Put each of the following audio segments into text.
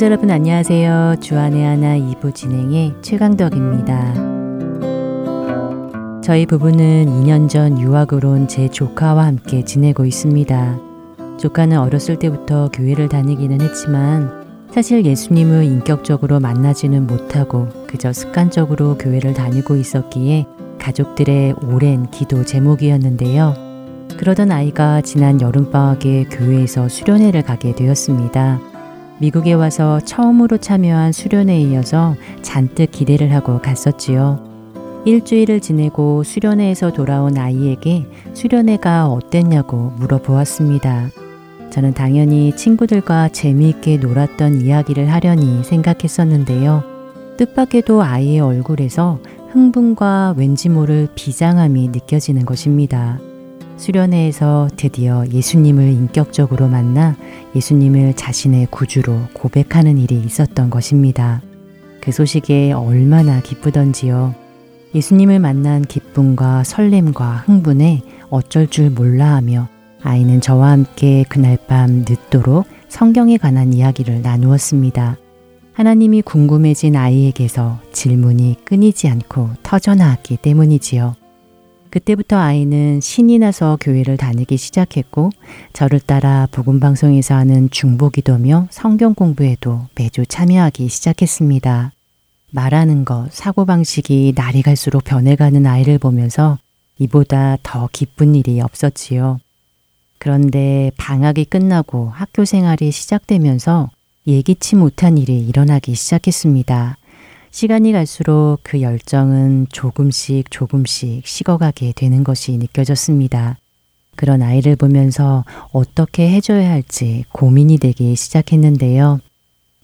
애청자 여러분 안녕하세요. 주안의 하나 2부 진행의 최강덕입니다. 저희 부부는 2년 전 유학으로 온제 조카와 함께 지내고 있습니다. 조카는 어렸을 때부터 교회를 다니기는 했지만 사실 예수님을 인격적으로 만나지는 못하고 그저 습관적으로 교회를 다니고 있었기에 가족들의 오랜 기도 제목이었는데요. 그러던 아이가 지난 여름방학에 교회에서 수련회를 가게 되었습니다. 미국에 와서 처음으로 참여한 수련회에 이어서 잔뜩 기대를 하고 갔었지요. 일주일을 지내고 수련회에서 돌아온 아이에게 수련회가 어땠냐고 물어보았습니다. 저는 당연히 친구들과 재미있게 놀았던 이야기를 하려니 생각했었는데요. 뜻밖에도 아이의 얼굴에서 흥분과 왠지 모를 비장함이 느껴지는 것입니다. 수련회에서 드디어 예수님을 인격적으로 만나 예수님을 자신의 구주로 고백하는 일이 있었던 것입니다. 그 소식에 얼마나 기쁘던지요. 예수님을 만난 기쁨과 설렘과 흥분에 어쩔 줄 몰라 하며 아이는 저와 함께 그날 밤 늦도록 성경에 관한 이야기를 나누었습니다. 하나님이 궁금해진 아이에게서 질문이 끊이지 않고 터져나왔기 때문이지요. 그때부터 아이는 신이 나서 교회를 다니기 시작했고 저를 따라 복음 방송에서 하는 중보 기도며 성경 공부에도 매주 참여하기 시작했습니다. 말하는 것, 사고 방식이 날이 갈수록 변해가는 아이를 보면서 이보다 더 기쁜 일이 없었지요. 그런데 방학이 끝나고 학교 생활이 시작되면서 예기치 못한 일이 일어나기 시작했습니다. 시간이 갈수록 그 열정은 조금씩 조금씩 식어가게 되는 것이 느껴졌습니다. 그런 아이를 보면서 어떻게 해줘야 할지 고민이 되기 시작했는데요.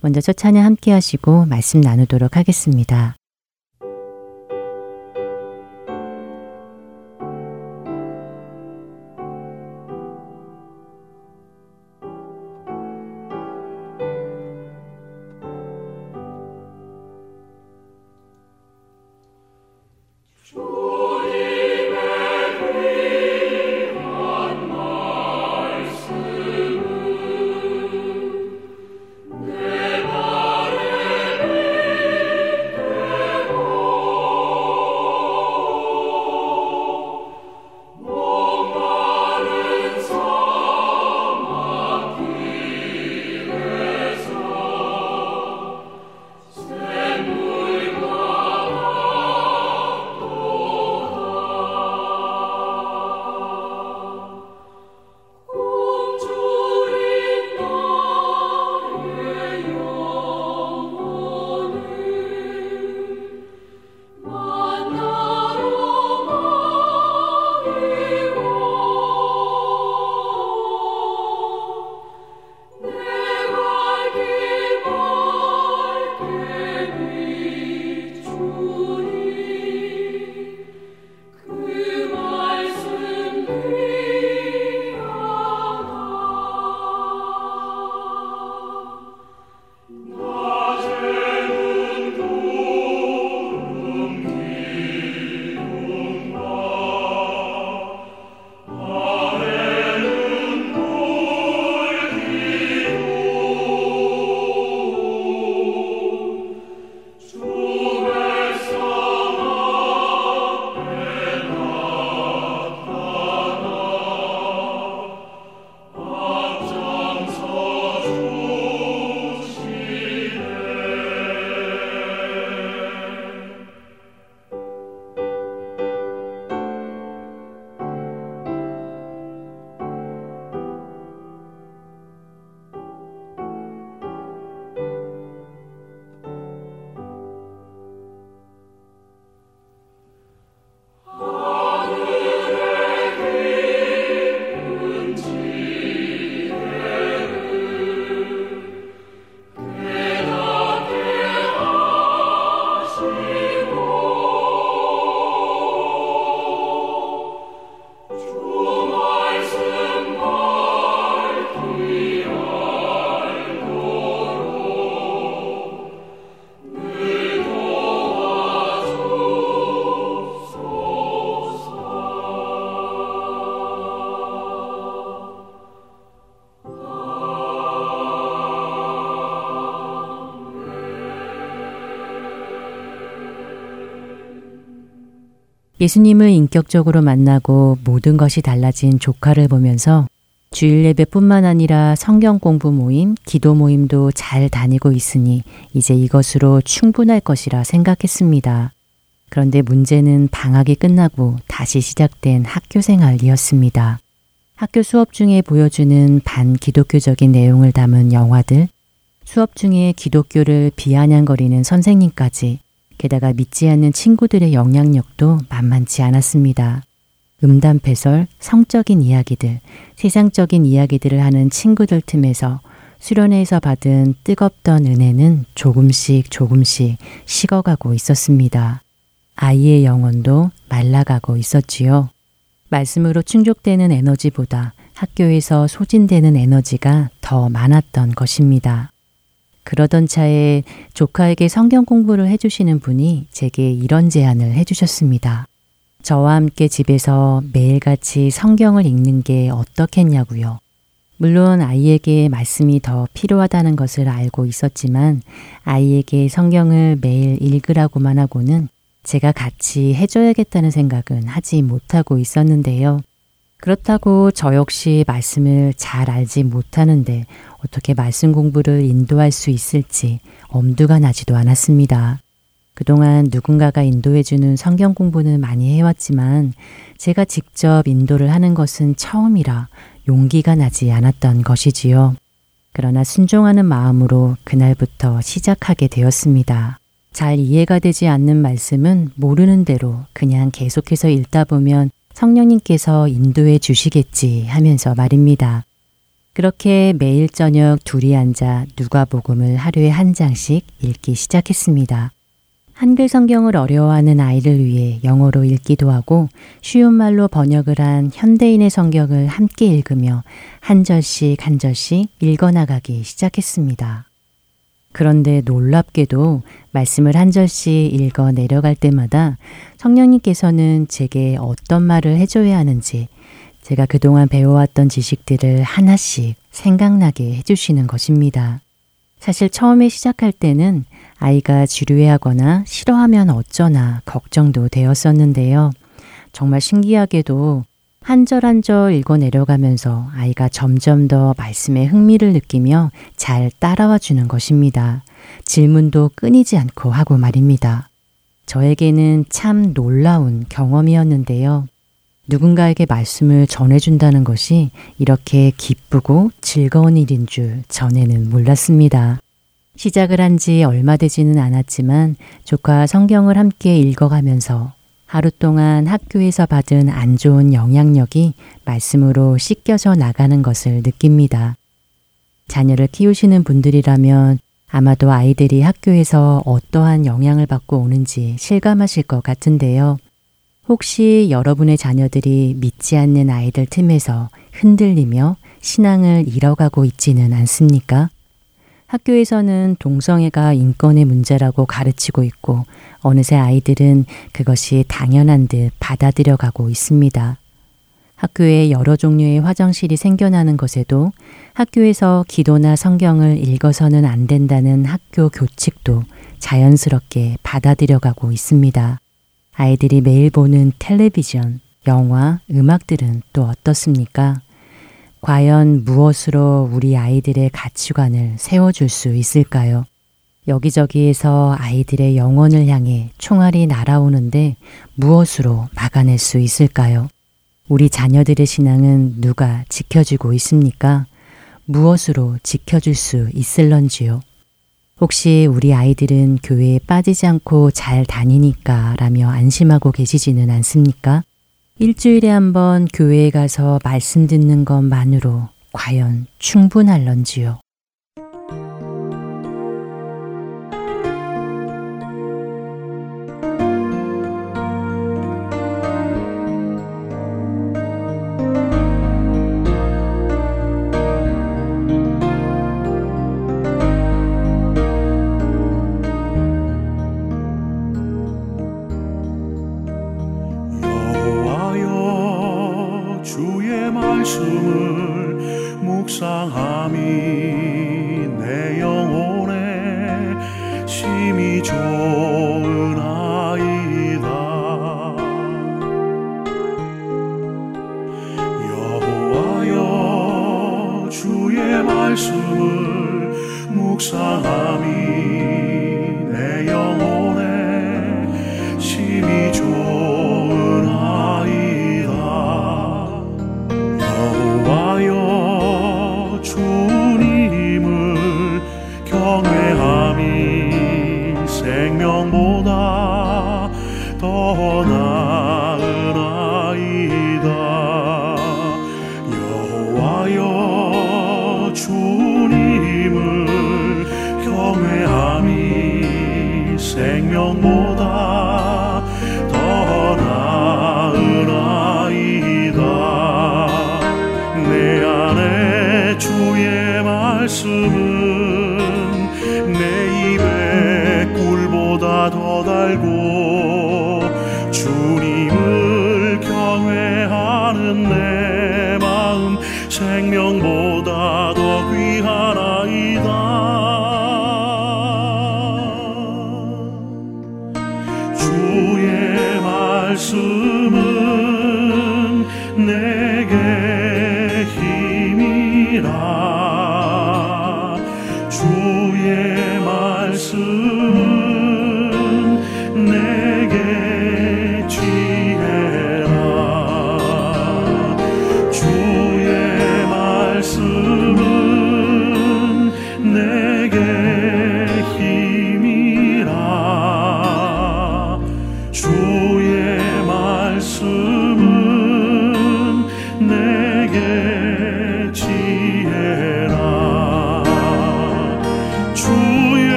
먼저 첫 찬양 함께 하시고 말씀 나누도록 하겠습니다. 예수님을 인격적으로 만나고 모든 것이 달라진 조카를 보면서 주일 예배뿐만 아니라 성경 공부 모임, 기도 모임도 잘 다니고 있으니 이제 이것으로 충분할 것이라 생각했습니다. 그런데 문제는 방학이 끝나고 다시 시작된 학교 생활이었습니다. 학교 수업 중에 보여주는 반 기독교적인 내용을 담은 영화들, 수업 중에 기독교를 비아냥거리는 선생님까지, 게다가 믿지 않는 친구들의 영향력도 만만치 않았습니다. 음담패설, 성적인 이야기들, 세상적인 이야기들을 하는 친구들 틈에서 수련회에서 받은 뜨겁던 은혜는 조금씩 조금씩 식어가고 있었습니다. 아이의 영혼도 말라가고 있었지요. 말씀으로 충족되는 에너지보다 학교에서 소진되는 에너지가 더 많았던 것입니다. 그러던 차에 조카에게 성경 공부를 해주시는 분이 제게 이런 제안을 해주셨습니다. 저와 함께 집에서 매일같이 성경을 읽는 게 어떻겠냐고요. 물론 아이에게 말씀이 더 필요하다는 것을 알고 있었지만 아이에게 성경을 매일 읽으라고만 하고는 제가 같이 해줘야겠다는 생각은 하지 못하고 있었는데요. 그렇다고 저 역시 말씀을 잘 알지 못하는데 어떻게 말씀 공부를 인도할 수 있을지 엄두가 나지도 않았습니다. 그동안 누군가가 인도해주는 성경 공부는 많이 해왔지만 제가 직접 인도를 하는 것은 처음이라 용기가 나지 않았던 것이지요. 그러나 순종하는 마음으로 그날부터 시작하게 되었습니다. 잘 이해가 되지 않는 말씀은 모르는 대로 그냥 계속해서 읽다 보면 성령님께서 인도해 주시겠지 하면서 말입니다. 그렇게 매일 저녁 둘이 앉아 누가복음을 하루에 한 장씩 읽기 시작했습니다. 한글 성경을 어려워하는 아이를 위해 영어로 읽기도 하고 쉬운 말로 번역을 한 현대인의 성경을 함께 읽으며 한 절씩 한 절씩 읽어나가기 시작했습니다. 그런데 놀랍게도 말씀을 한 절씩 읽어 내려갈 때마다 성령님께서는 제게 어떤 말을 해줘야 하는지 제가 그동안 배워왔던 지식들을 하나씩 생각나게 해주시는 것입니다. 사실 처음에 시작할 때는 아이가 지루해하거나 싫어하면 어쩌나 걱정도 되었었는데요. 정말 신기하게도 한 절 한 절 읽어 내려가면서 아이가 점점 더 말씀에 흥미를 느끼며 잘 따라와 주는 것입니다. 질문도 끊이지 않고 하고 말입니다. 저에게는 참 놀라운 경험이었는데요. 누군가에게 말씀을 전해준다는 것이 이렇게 기쁘고 즐거운 일인 줄 전에는 몰랐습니다. 시작을 한 지 얼마 되지는 않았지만 조카 성경을 함께 읽어가면서 하루 동안 학교에서 받은 안 좋은 영향력이 말씀으로 씻겨져 나가는 것을 느낍니다. 자녀를 키우시는 분들이라면 아마도 아이들이 학교에서 어떠한 영향을 받고 오는지 실감하실 것 같은데요. 혹시 여러분의 자녀들이 믿지 않는 아이들 틈에서 흔들리며 신앙을 잃어가고 있지는 않습니까? 학교에서는 동성애가 인권의 문제라고 가르치고 있고 어느새 아이들은 그것이 당연한 듯 받아들여 가고 있습니다. 학교에 여러 종류의 화장실이 생겨나는 것에도 학교에서 기도나 성경을 읽어서는 안 된다는 학교 교칙도 자연스럽게 받아들여 가고 있습니다. 아이들이 매일 보는 텔레비전, 영화, 음악들은 또 어떻습니까? 과연 무엇으로 우리 아이들의 가치관을 세워줄 수 있을까요? 여기저기에서 아이들의 영혼을 향해 총알이 날아오는데 무엇으로 막아낼 수 있을까요? 우리 자녀들의 신앙은 누가 지켜주고 있습니까? 무엇으로 지켜줄 수 있을런지요? 혹시 우리 아이들은 교회에 빠지지 않고 잘 다니니까 라며 안심하고 계시지는 않습니까? 일주일에 한 번 교회에 가서 말씀 듣는 것만으로 과연 충분할런지요?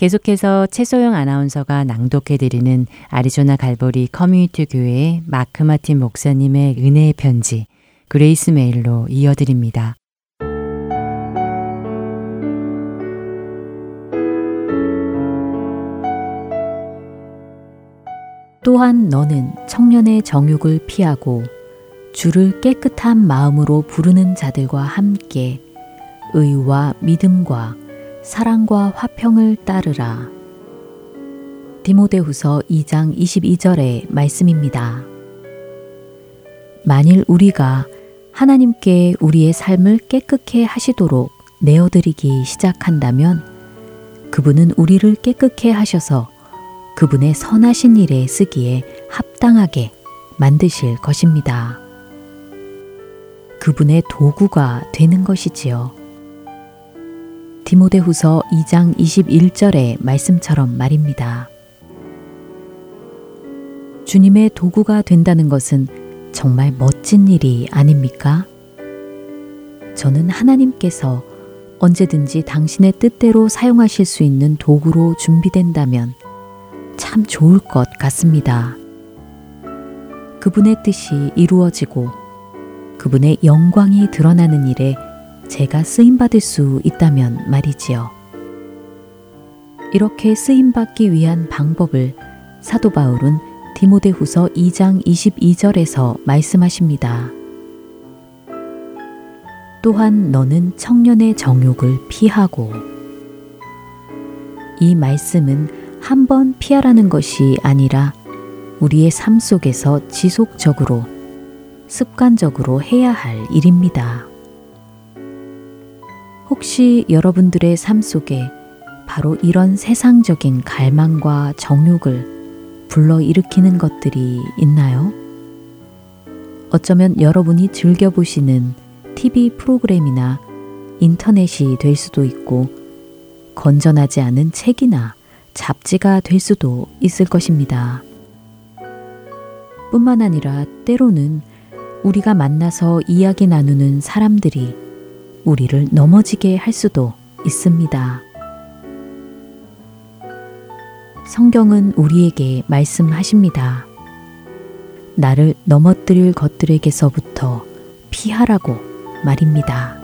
계속해서 최소영 아나운서가 낭독해드리는 아리조나 갈보리 커뮤니티 교회의 마크 마틴 목사님의 은혜의 편지 Grace Mail로 이어드립니다. 또한 너는 청년의 정욕을 피하고 주를 깨끗한 마음으로 부르는 자들과 함께 의와 믿음과 사랑과 화평을 따르라. 디모데후서 2장 22절의 말씀입니다. 만일 우리가 하나님께 우리의 삶을 깨끗게 하시도록 내어드리기 시작한다면 그분은 우리를 깨끗게 하셔서 그분의 선하신 일에 쓰기에 합당하게 만드실 것입니다. 그분의 도구가 되는 것이지요. 디모데후서 2장 21절의 말씀처럼 말입니다. 주님의 도구가 된다는 것은 정말 멋진 일이 아닙니까? 저는 하나님께서 언제든지 당신의 뜻대로 사용하실 수 있는 도구로 준비된다면 참 좋을 것 같습니다. 그분의 뜻이 이루어지고 그분의 영광이 드러나는 일에 제가 쓰임받을 수 있다면 말이지요. 이렇게 쓰임받기 위한 방법을 사도 바울은 디모데 후서 2장 22절에서 말씀하십니다. 또한 너는 청년의 정욕을 피하고 이 말씀은 한 번 피하라는 것이 아니라 우리의 삶 속에서 지속적으로 습관적으로 해야 할 일입니다. 혹시 여러분들의 삶 속에 바로 이런 세상적인 갈망과 정욕을 불러일으키는 것들이 있나요? 어쩌면 여러분이 즐겨보시는 TV 프로그램이나 인터넷이 될 수도 있고 건전하지 않은 책이나 잡지가 될 수도 있을 것입니다. 뿐만 아니라 때로는 우리가 만나서 이야기 나누는 사람들이 우리를 넘어지게 할 수도 있습니다. 성경은 우리에게 말씀하십니다. 나를 넘어뜨릴 것들에게서부터 피하라고 말입니다.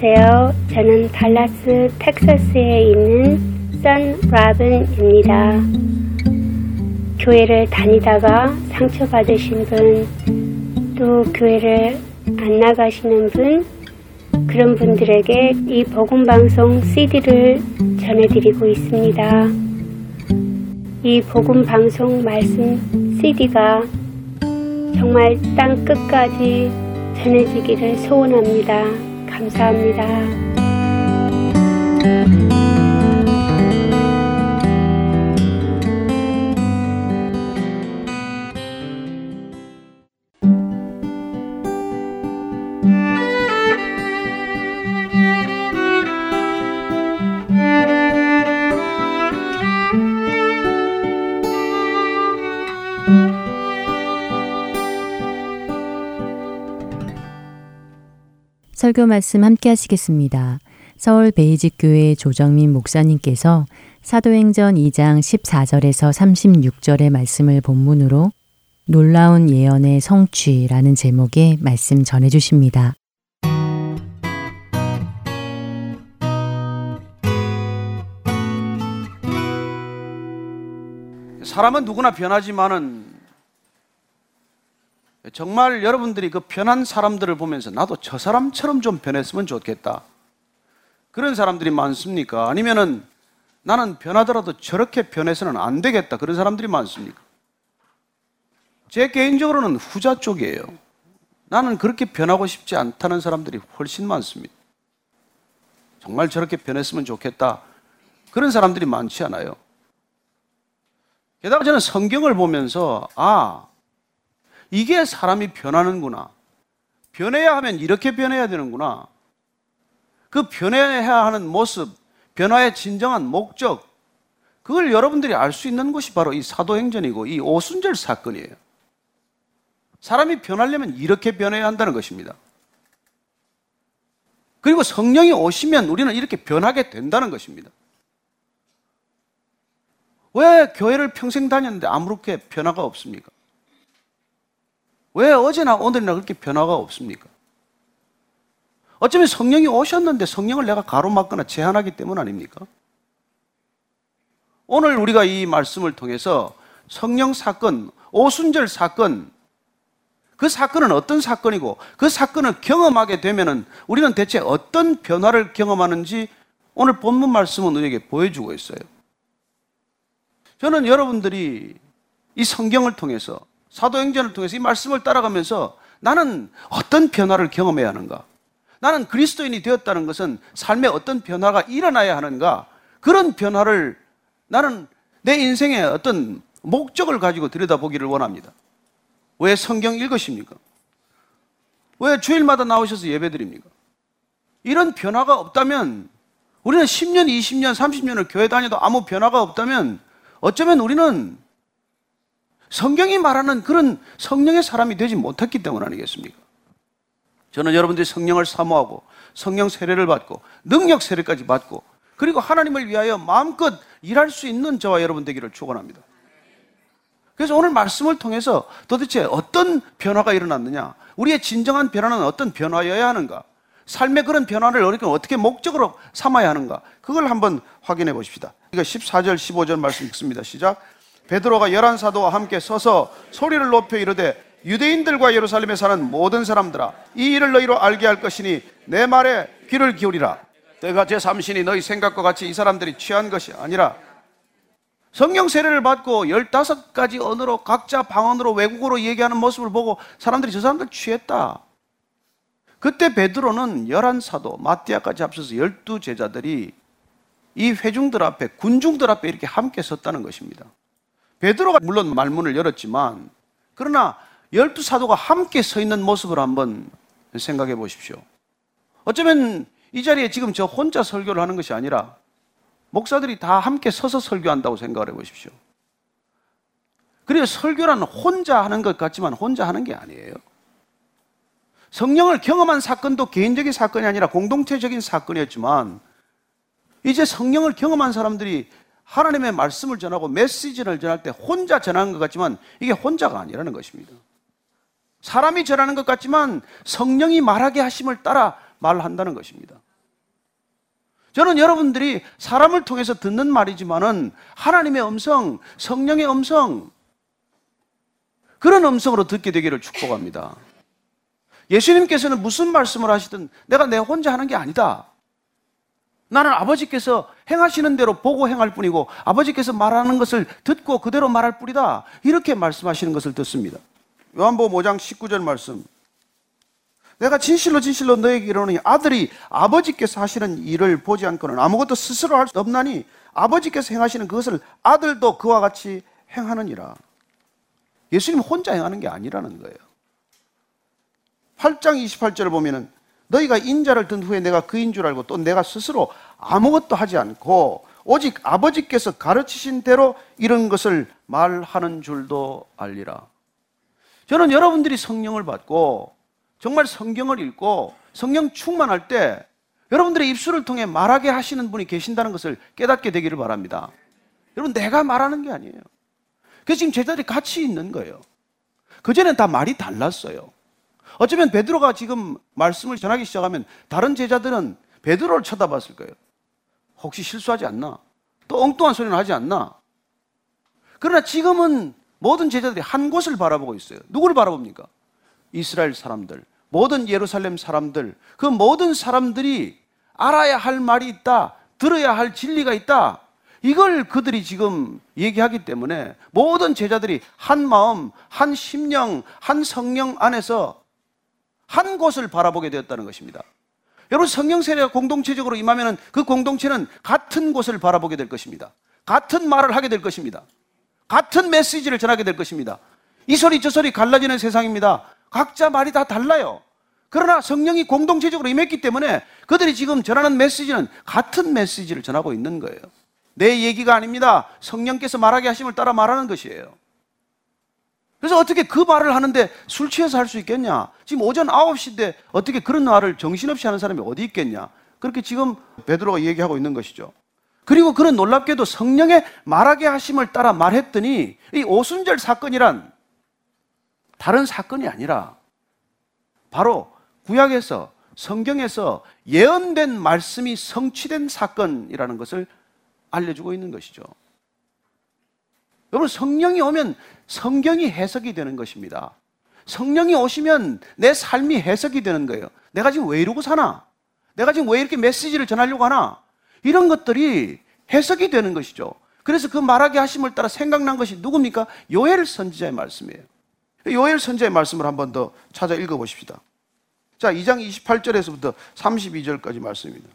안녕하세요. 저는 달라스 텍사스에 있는 선 라븐입니다. 교회를 다니다가 상처받으신 분, 또 교회를 안 나가시는 분, 그런 분들에게 이 복음방송 CD를 전해드리고 있습니다. 이 복음방송 말씀 CD가 정말 땅 끝까지 전해지기를 소원합니다. 감사합니다. 설교 말씀 함께 하시겠습니다. 서울 베이직교회 조정민 목사님께서 사도행전 2장 14절에서 36절의 말씀을 본문으로 놀라운 예언의 성취라는 제목의 말씀 전해 주십니다. 사람은 누구나 변하지만은 정말 여러분들이 그 변한 사람들을 보면서 나도 저 사람처럼 좀 변했으면 좋겠다. 그런 사람들이 많습니까? 아니면은 나는 변하더라도 저렇게 변해서는 안 되겠다. 그런 사람들이 많습니까? 제 개인적으로는 후자 쪽이에요. 나는 그렇게 변하고 싶지 않다는 사람들이 훨씬 많습니다. 정말 저렇게 변했으면 좋겠다. 그런 사람들이 많지 않아요. 게다가 저는 성경을 보면서, 아, 이게 사람이 변하는구나. 변해야 하면 이렇게 변해야 되는구나. 그 변해야 하는 모습, 변화의 진정한 목적, 그걸 여러분들이 알 수 있는 것이 바로 이 사도행전이고 이 오순절 사건이에요. 사람이 변하려면 이렇게 변해야 한다는 것입니다. 그리고 성령이 오시면 우리는 이렇게 변하게 된다는 것입니다. 왜 교회를 평생 다녔는데 아무렇게 변화가 없습니까? 왜 어제나 오늘이나 그렇게 변화가 없습니까? 어쩌면 성령이 오셨는데 성령을 내가 가로막거나 제한하기 때문 아닙니까? 오늘 우리가 이 말씀을 통해서 성령 사건, 오순절 사건, 그 사건은 어떤 사건이고 그 사건을 경험하게 되면은 우리는 대체 어떤 변화를 경험하는지 오늘 본문 말씀은 우리에게 보여주고 있어요. 저는 여러분들이 이 성경을 통해서 사도행전을 통해서 이 말씀을 따라가면서 나는 어떤 변화를 경험해야 하는가? 나는 그리스도인이 되었다는 것은 삶에 어떤 변화가 일어나야 하는가? 그런 변화를 나는 내 인생의 어떤 목적을 가지고 들여다보기를 원합니다. 왜 성경 읽으십니까? 왜 주일마다 나오셔서 예배 드립니까? 이런 변화가 없다면 우리는 10년, 20년, 30년을 교회 다녀도 아무 변화가 없다면 어쩌면 우리는 성경이 말하는 그런 성령의 사람이 되지 못했기 때문 아니겠습니까? 저는 여러분들이 성령을 사모하고 성령 세례를 받고 능력 세례까지 받고 그리고 하나님을 위하여 마음껏 일할 수 있는 저와 여러분 되기를 축원합니다. 그래서 오늘 말씀을 통해서 도대체 어떤 변화가 일어났느냐? 우리의 진정한 변화는 어떤 변화여야 하는가? 삶의 그런 변화를 어떻게 목적으로 삼아야 하는가? 그걸 한번 확인해 보십시다. 이거 14절, 15절 말씀 읽습니다. 시작. 베드로가 열한 사도와 함께 서서 소리를 높여 이르되 유대인들과 예루살렘에 사는 모든 사람들아 이 일을 너희로 알게 할 것이니 내 말에 귀를 기울이라 내가 제3신이 너희 생각과 같이 이 사람들이 취한 것이 아니라 성령 세례를 받고 열다섯 가지 언어로 각자 방언으로 외국어로 얘기하는 모습을 보고 사람들이 저 사람들 취했다. 그때 베드로는 열한 사도 마띠아까지 합쳐서 열두 제자들이 이 회중들 앞에 군중들 앞에 이렇게 함께 섰다는 것입니다. 베드로가 물론 말문을 열었지만 그러나 열두 사도가 함께 서 있는 모습을 한번 생각해 보십시오. 어쩌면 이 자리에 지금 저 혼자 설교를 하는 것이 아니라 목사들이 다 함께 서서 설교한다고 생각을 해 보십시오. 그리고 설교란 혼자 하는 것 같지만 혼자 하는 게 아니에요. 성령을 경험한 사건도 개인적인 사건이 아니라 공동체적인 사건이었지만 이제 성령을 경험한 사람들이 하나님의 말씀을 전하고 메시지를 전할 때 혼자 전하는 것 같지만 이게 혼자가 아니라는 것입니다. 사람이 전하는 것 같지만 성령이 말하게 하심을 따라 말한다는 것입니다. 저는 여러분들이 사람을 통해서 듣는 말이지만은 하나님의 음성, 성령의 음성, 그런 음성으로 듣게 되기를 축복합니다. 예수님께서는 무슨 말씀을 하시든 내가 내 혼자 하는 게 아니다. 나는 아버지께서 행하시는 대로 보고 행할 뿐이고 아버지께서 말하는 것을 듣고 그대로 말할 뿐이다. 이렇게 말씀하시는 것을 듣습니다. 요한복음 5장 19절 말씀. 내가 진실로 진실로 너에게 이르노니 아들이 아버지께서 하시는 일을 보지 않고는 아무것도 스스로 할 수 없나니 아버지께서 행하시는 그것을 아들도 그와 같이 행하느니라. 예수님 혼자 행하는 게 아니라는 거예요. 8장 28절을 보면은 너희가 인자를 든 후에 내가 그인 줄 알고 또 내가 스스로 아무것도 하지 않고 오직 아버지께서 가르치신 대로 이런 것을 말하는 줄도 알리라. 저는 여러분들이 성령을 받고 정말 성경을 읽고 성령 충만할 때 여러분들의 입술을 통해 말하게 하시는 분이 계신다는 것을 깨닫게 되기를 바랍니다. 여러분, 내가 말하는 게 아니에요. 그래서 지금 제자들이 같이 있는 거예요. 그전엔 다 말이 달랐어요. 어쩌면 베드로가 지금 말씀을 전하기 시작하면 다른 제자들은 베드로를 쳐다봤을 거예요. 혹시 실수하지 않나? 또 엉뚱한 소리는 하지 않나? 그러나 지금은 모든 제자들이 한 곳을 바라보고 있어요. 누구를 바라봅니까? 이스라엘 사람들, 모든 예루살렘 사람들, 그 모든 사람들이 알아야 할 말이 있다, 들어야 할 진리가 있다. 이걸 그들이 지금 얘기하기 때문에 모든 제자들이 한 마음, 한 심령, 한 성령 안에서 한 곳을 바라보게 되었다는 것입니다. 여러분 성령 세례가 공동체적으로 임하면 그 공동체는 같은 곳을 바라보게 될 것입니다. 같은 말을 하게 될 것입니다. 같은 메시지를 전하게 될 것입니다. 이 소리 저 소리 갈라지는 세상입니다. 각자 말이 다 달라요. 그러나 성령이 공동체적으로 임했기 때문에 그들이 지금 전하는 메시지는 같은 메시지를 전하고 있는 거예요. 내 얘기가 아닙니다. 성령께서 말하게 하심을 따라 말하는 것이에요. 그래서 어떻게 그 말을 하는데 술 취해서 할 수 있겠냐? 지금 오전 9시인데 어떻게 그런 말을 정신없이 하는 사람이 어디 있겠냐? 그렇게 지금 베드로가 얘기하고 있는 것이죠. 그리고 그런 놀랍게도 성령의 말하게 하심을 따라 말했더니 이 오순절 사건이란 다른 사건이 아니라 바로 구약에서 성경에서 예언된 말씀이 성취된 사건이라는 것을 알려주고 있는 것이죠. 여러분 성령이 오면 성경이 해석이 되는 것입니다. 성령이 오시면 내 삶이 해석이 되는 거예요. 내가 지금 왜 이러고 사나? 내가 지금 왜 이렇게 메시지를 전하려고 하나? 이런 것들이 해석이 되는 것이죠. 그래서 그 말하게 하심을 따라 생각난 것이 누굽니까? 요엘 선지자의 말씀이에요. 요엘 선지자의 말씀을 한 번 더 찾아 읽어 보십시다. 자, 2장 28절에서부터 32절까지 말씀입니다.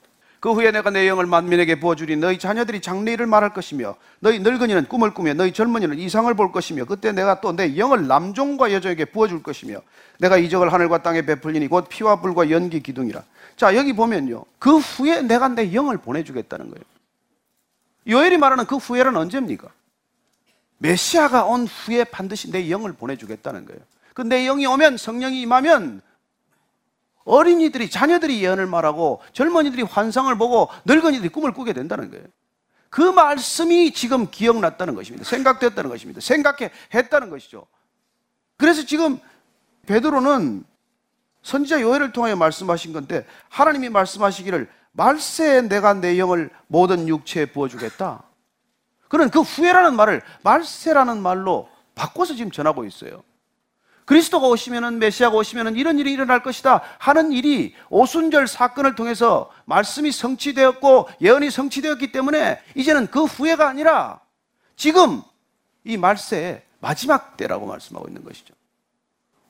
그 후에 내가 내 영을 만민에게 부어주리. 너희 자녀들이 장래일을 말할 것이며 너희 늙은이는 꿈을 꾸며 너희 젊은이는 이상을 볼 것이며 그때 내가 또 내 영을 남종과 여종에게 부어줄 것이며 내가 이적을 하늘과 땅에 베풀리니 곧 피와 불과 연기 기둥이라. 자 여기 보면요. 그 후에 내가 내 영을 보내주겠다는 거예요. 요엘이 말하는 그 후에는 언제입니까? 메시아가 온 후에 반드시 내 영을 보내주겠다는 거예요. 그 내 영이 오면 성령이 임하면 어린이들이, 자녀들이 예언을 말하고 젊은이들이 환상을 보고 늙은이들이 꿈을 꾸게 된다는 거예요. 그 말씀이 지금 기억났다는 것입니다. 생각됐다는 것입니다. 생각해 했다는 것이죠. 그래서 지금 베드로는 선지자 요엘을 통하여 말씀하신 건데 하나님이 말씀하시기를 말세에 내가 내 영을 모든 육체에 부어주겠다. 그는 그 후회라는 말을 말세라는 말로 바꿔서 지금 전하고 있어요. 그리스도가 오시면은 메시아가 오시면은 이런 일이 일어날 것이다 하는 일이 오순절 사건을 통해서 말씀이 성취되었고 예언이 성취되었기 때문에 이제는 그 후회가 아니라 지금 이 말세의 마지막 때라고 말씀하고 있는 것이죠.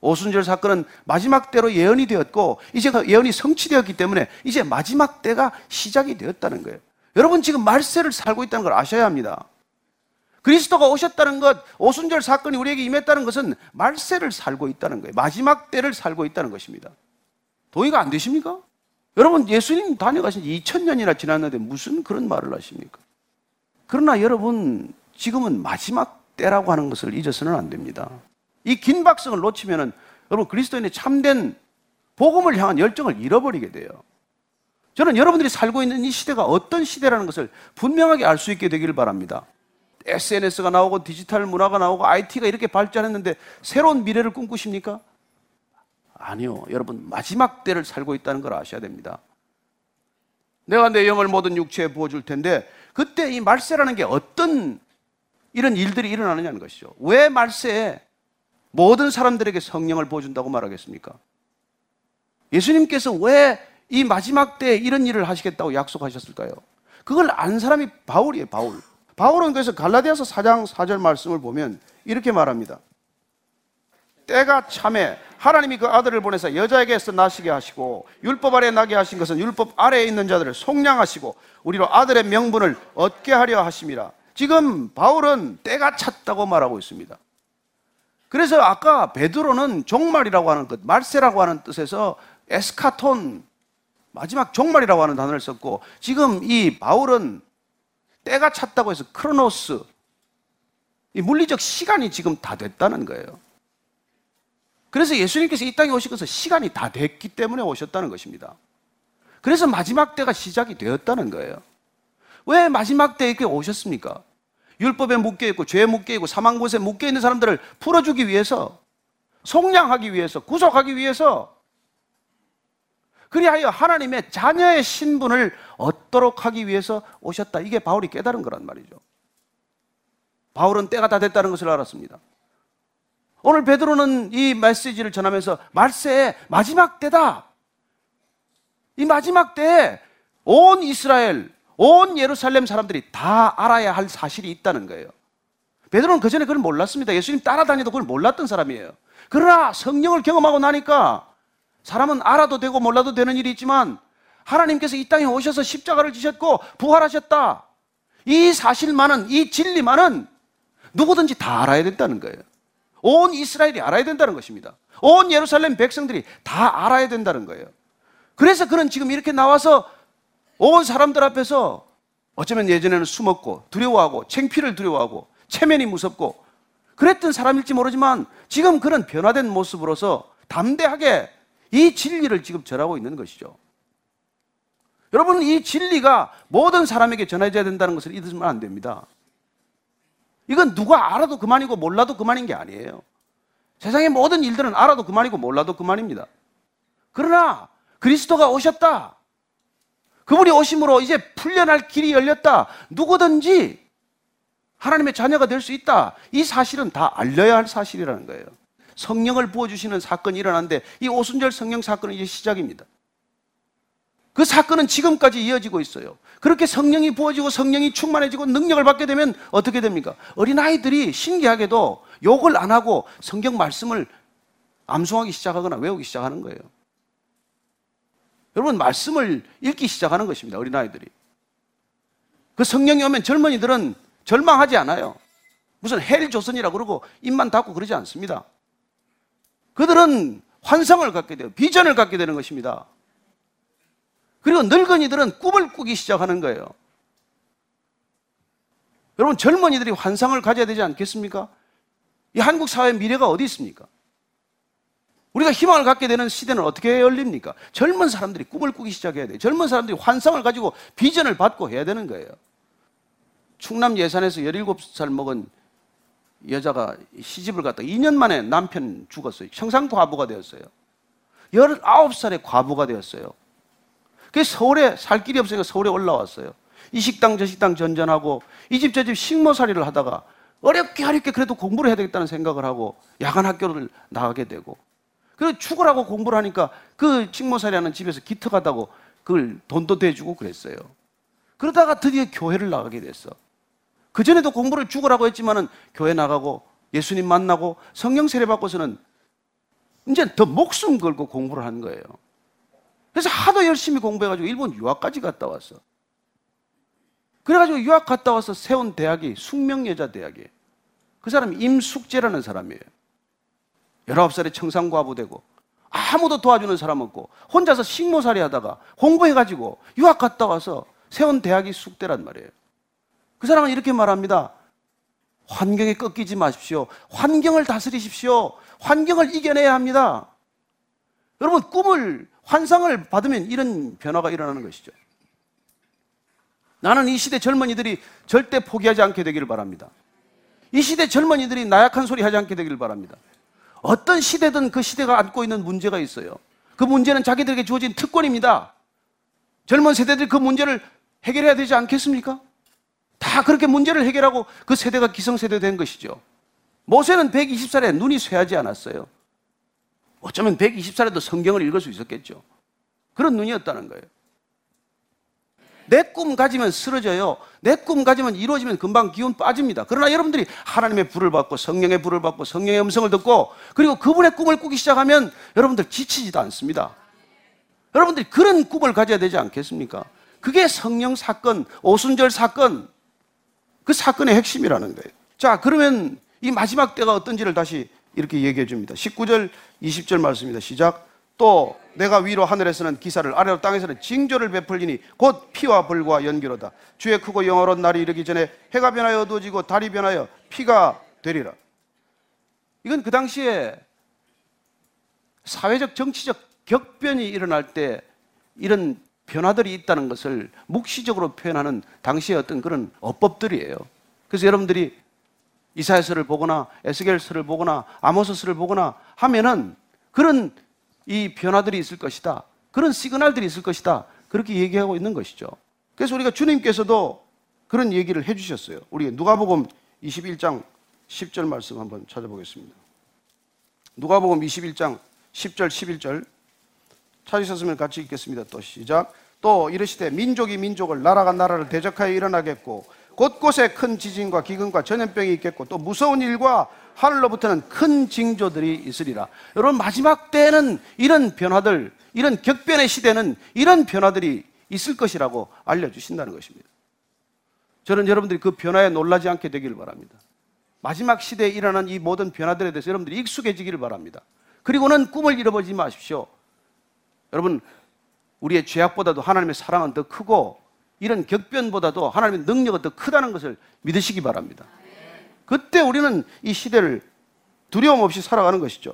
오순절 사건은 마지막 때로 예언이 되었고 이제 그 예언이 성취되었기 때문에 이제 마지막 때가 시작이 되었다는 거예요. 여러분 지금 말세를 살고 있다는 걸 아셔야 합니다. 그리스도가 오셨다는 것, 오순절 사건이 우리에게 임했다는 것은 말세를 살고 있다는 거예요. 마지막 때를 살고 있다는 것입니다. 동의가 안 되십니까? 여러분, 예수님 다녀가신 지 2000년이나 지났는데 무슨 그런 말을 하십니까? 그러나 여러분, 지금은 마지막 때라고 하는 것을 잊어서는 안 됩니다. 이 긴 박성을 놓치면은 여러분 그리스도인의 참된 복음을 향한 열정을 잃어버리게 돼요. 저는 여러분들이 살고 있는 이 시대가 어떤 시대라는 것을 분명하게 알 수 있게 되기를 바랍니다. SNS가 나오고 디지털 문화가 나오고 IT가 이렇게 발전했는데 새로운 미래를 꿈꾸십니까? 아니요. 여러분, 마지막 때를 살고 있다는 걸 아셔야 됩니다. 내가 내 영을 모든 육체에 부어줄 텐데, 그때 이 말세라는 게 어떤 이런 일들이 일어나느냐는 것이죠. 왜 말세에 모든 사람들에게 성령을 부어준다고 말하겠습니까? 예수님께서 왜 이 마지막 때에 이런 일을 하시겠다고 약속하셨을까요? 그걸 안 사람이 바울이에요, 바울. 바울은 그래서 갈라디아서 4장 4절 말씀을 보면 이렇게 말합니다. 때가 참에 하나님이 그 아들을 보내서 여자에게서 나시게 하시고 율법 아래 나게 하신 것은 율법 아래에 있는 자들을 속량하시고 우리로 아들의 명분을 얻게 하려 하심이라. 지금 바울은 때가 찼다고 말하고 있습니다. 그래서 아까 베드로는 종말이라고 하는 것, 말세라고 하는 뜻에서 에스카톤 마지막 종말이라고 하는 단어를 썼고 지금 이 바울은 때가 찼다고 해서 크로노스 이 물리적 시간이 지금 다 됐다는 거예요. 그래서 예수님께서 이 땅에 것은 시간이 다 됐기 때문에 오셨다는 것입니다. 그래서 마지막 때가 시작이 되었다는 거예요. 왜 마지막 때에 이렇게 오셨습니까? 율법에 묶여 있고 죄에 묶여 있고 사망 곳에 묶여 있는 사람들을 풀어주기 위해서 속량하기 위해서 구속하기 위해서 그리하여 하나님의 자녀의 신분을 얻도록 하기 위해서 오셨다. 이게 바울이 깨달은 거란 말이죠. 바울은 때가 다 됐다는 것을 알았습니다. 오늘 베드로는 이 메시지를 전하면서 말세의 마지막 때다. 이 마지막 때에 온 이스라엘, 온 예루살렘 사람들이 다 알아야 할 사실이 있다는 거예요. 베드로는 그 전에 그걸 몰랐습니다. 예수님 따라다니도 그걸 몰랐던 사람이에요. 그러나 성령을 경험하고 나니까 사람은 알아도 되고 몰라도 되는 일이 있지만 하나님께서 이 땅에 오셔서 십자가를 지셨고 부활하셨다. 이 사실만은, 이 진리만은 누구든지 다 알아야 된다는 거예요. 온 이스라엘이 알아야 된다는 것입니다. 온 예루살렘 백성들이 다 알아야 된다는 거예요. 그래서 그는 지금 이렇게 나와서 온 사람들 앞에서 어쩌면 예전에는 숨었고 두려워하고 챙피를 두려워하고 체면이 무섭고 그랬던 사람일지 모르지만 지금 그런 변화된 모습으로서 담대하게 이 진리를 지금 전하고 있는 것이죠. 여러분, 이 진리가 모든 사람에게 전해져야 된다는 것을 잊으면 안 됩니다. 이건 누가 알아도 그만이고 몰라도 그만인 게 아니에요. 세상의 모든 일들은 알아도 그만이고 몰라도 그만입니다. 그러나 그리스도가 오셨다. 그분이 오심으로 이제 풀려날 길이 열렸다. 누구든지 하나님의 자녀가 될 수 있다. 이 사실은 다 알려야 할 사실이라는 거예요. 성령을 부어주시는 사건이 일어났는데 이 오순절 성령 사건은 이제 시작입니다. 그 사건은 지금까지 이어지고 있어요. 그렇게 성령이 부어지고 성령이 충만해지고 능력을 받게 되면 어떻게 됩니까? 어린아이들이 신기하게도 욕을 안 하고 성경 말씀을 암송하기 시작하거나 외우기 시작하는 거예요. 여러분, 말씀을 읽기 시작하는 것입니다. 어린아이들이. 그 성령이 오면 젊은이들은 절망하지 않아요. 무슨 헬 조선이라 그러고 입만 닫고 그러지 않습니다. 그들은 환상을 갖게 돼요. 비전을 갖게 되는 것입니다. 그리고 늙은이들은 꿈을 꾸기 시작하는 거예요. 여러분, 젊은이들이 환상을 가져야 되지 않겠습니까? 이 한국 사회의 미래가 어디 있습니까? 우리가 희망을 갖게 되는 시대는 어떻게 열립니까? 젊은 사람들이 꿈을 꾸기 시작해야 돼요. 젊은 사람들이 환상을 가지고 비전을 받고 해야 되는 거예요. 충남 예산에서 17살 먹은 여자가 시집을 갔다 2년 만에 남편 죽었어요. 청상 과부가 되었어요. 19살에 과부가 되었어요. 그 서울에 살 길이 없으니까 서울에 올라왔어요. 이 식당 저 식당 전전하고 이 집 저 집 식모살이를 하다가 어렵게 어렵게 그래도 공부를 해야 되겠다는 생각을 하고 야간 학교를 나가게 되고 그리고 죽으라고 공부를 하니까 그 식모살이 하는 집에서 기특하다고 그걸 돈도 대주고 그랬어요. 그러다가 드디어 교회를 나가게 됐어. 그전에도 공부를 죽으라고 했지만은 교회 나가고 예수님 만나고 성령 세례 받고서는 이제 더 목숨 걸고 공부를 한 거예요. 그래서 하도 열심히 공부해가지고 일본 유학까지 갔다 왔어. 그래가지고 유학 갔다 와서 세운 대학이 숙명여자 대학이에요. 그 사람이 임숙재라는 사람이에요. 19살에 청산과부 되고 아무도 도와주는 사람 없고 혼자서 식모살이 하다가 공부해가지고 유학 갔다 와서 세운 대학이 숙대란 말이에요. 그 사람은 이렇게 말합니다. 환경에 꺾이지 마십시오. 환경을 다스리십시오. 환경을 이겨내야 합니다. 여러분, 꿈을, 환상을 받으면 이런 변화가 일어나는 것이죠. 나는 이 시대 젊은이들이 절대 포기하지 않게 되기를 바랍니다. 이 시대 젊은이들이 나약한 소리 하지 않게 되기를 바랍니다. 어떤 시대든 그 시대가 안고 있는 문제가 있어요. 그 문제는 자기들에게 주어진 특권입니다. 젊은 세대들이 그 문제를 해결해야 되지 않겠습니까? 다 그렇게 문제를 해결하고 그 세대가 기성세대 된 것이죠. 모세는 120살에 눈이 쇠하지 않았어요. 어쩌면 120살에도 성경을 읽을 수 있었겠죠. 그런 눈이었다는 거예요. 내 꿈 가지면 쓰러져요. 내 꿈 가지면 이루어지면 금방 기운 빠집니다. 그러나 여러분들이 하나님의 불을 받고 성령의 불을 받고 성령의 음성을 듣고 그리고 그분의 꿈을 꾸기 시작하면 여러분들 지치지도 않습니다. 여러분들이 그런 꿈을 가져야 되지 않겠습니까? 그게 성령 사건, 오순절 사건, 그 사건의 핵심이라는 거예요. 자, 그러면 이 마지막 때가 어떤지를 다시 이렇게 얘기해 줍니다. 19절, 20절 말씀입니다. 시작. 또 내가 위로 하늘에서는 기사를 아래로 땅에서는 징조를 베풀리니 곧 피와 불과 연기로다. 주의 크고 영원한 날이 이르기 전에 해가 변하여 어두워지고 달이 변하여 피가 되리라. 이건 그 당시에 사회적 정치적 격변이 일어날 때 이런 변화들이 있다는 것을 묵시적으로 표현하는 당시의 어떤 그런 어법들이에요. 그래서 여러분들이 이사야서를 보거나 에스겔서를 보거나 아모스서를 보거나 하면은 그런 이 변화들이 있을 것이다. 그런 시그널들이 있을 것이다. 그렇게 얘기하고 있는 것이죠. 그래서 우리가 주님께서도 그런 얘기를 해 주셨어요. 우리 누가복음 21장 10절 말씀 한번 찾아보겠습니다. 누가복음 21장 10절 11절 찾으셨으면 같이 읽겠습니다. 또 시작. 또 이르시되 민족이 민족을 나라가 나라를 대적하여 일어나겠고 곳곳에 큰 지진과 기근과 전염병이 있겠고 또 무서운 일과 하늘로부터는 큰 징조들이 있으리라. 여러분 마지막 때에는 이런 변화들, 이런 격변의 시대는 이런 변화들이 있을 것이라고 알려주신다는 것입니다. 저는 여러분들이 그 변화에 놀라지 않게 되기를 바랍니다. 마지막 시대에 일어난 이 모든 변화들에 대해서 여러분들이 익숙해지기를 바랍니다. 그리고는 꿈을 잃어버리지 마십시오. 여러분, 우리의 죄악보다도 하나님의 사랑은 더 크고 이런 격변보다도 하나님의 능력은 더 크다는 것을 믿으시기 바랍니다. 그때 우리는 이 시대를 두려움 없이 살아가는 것이죠.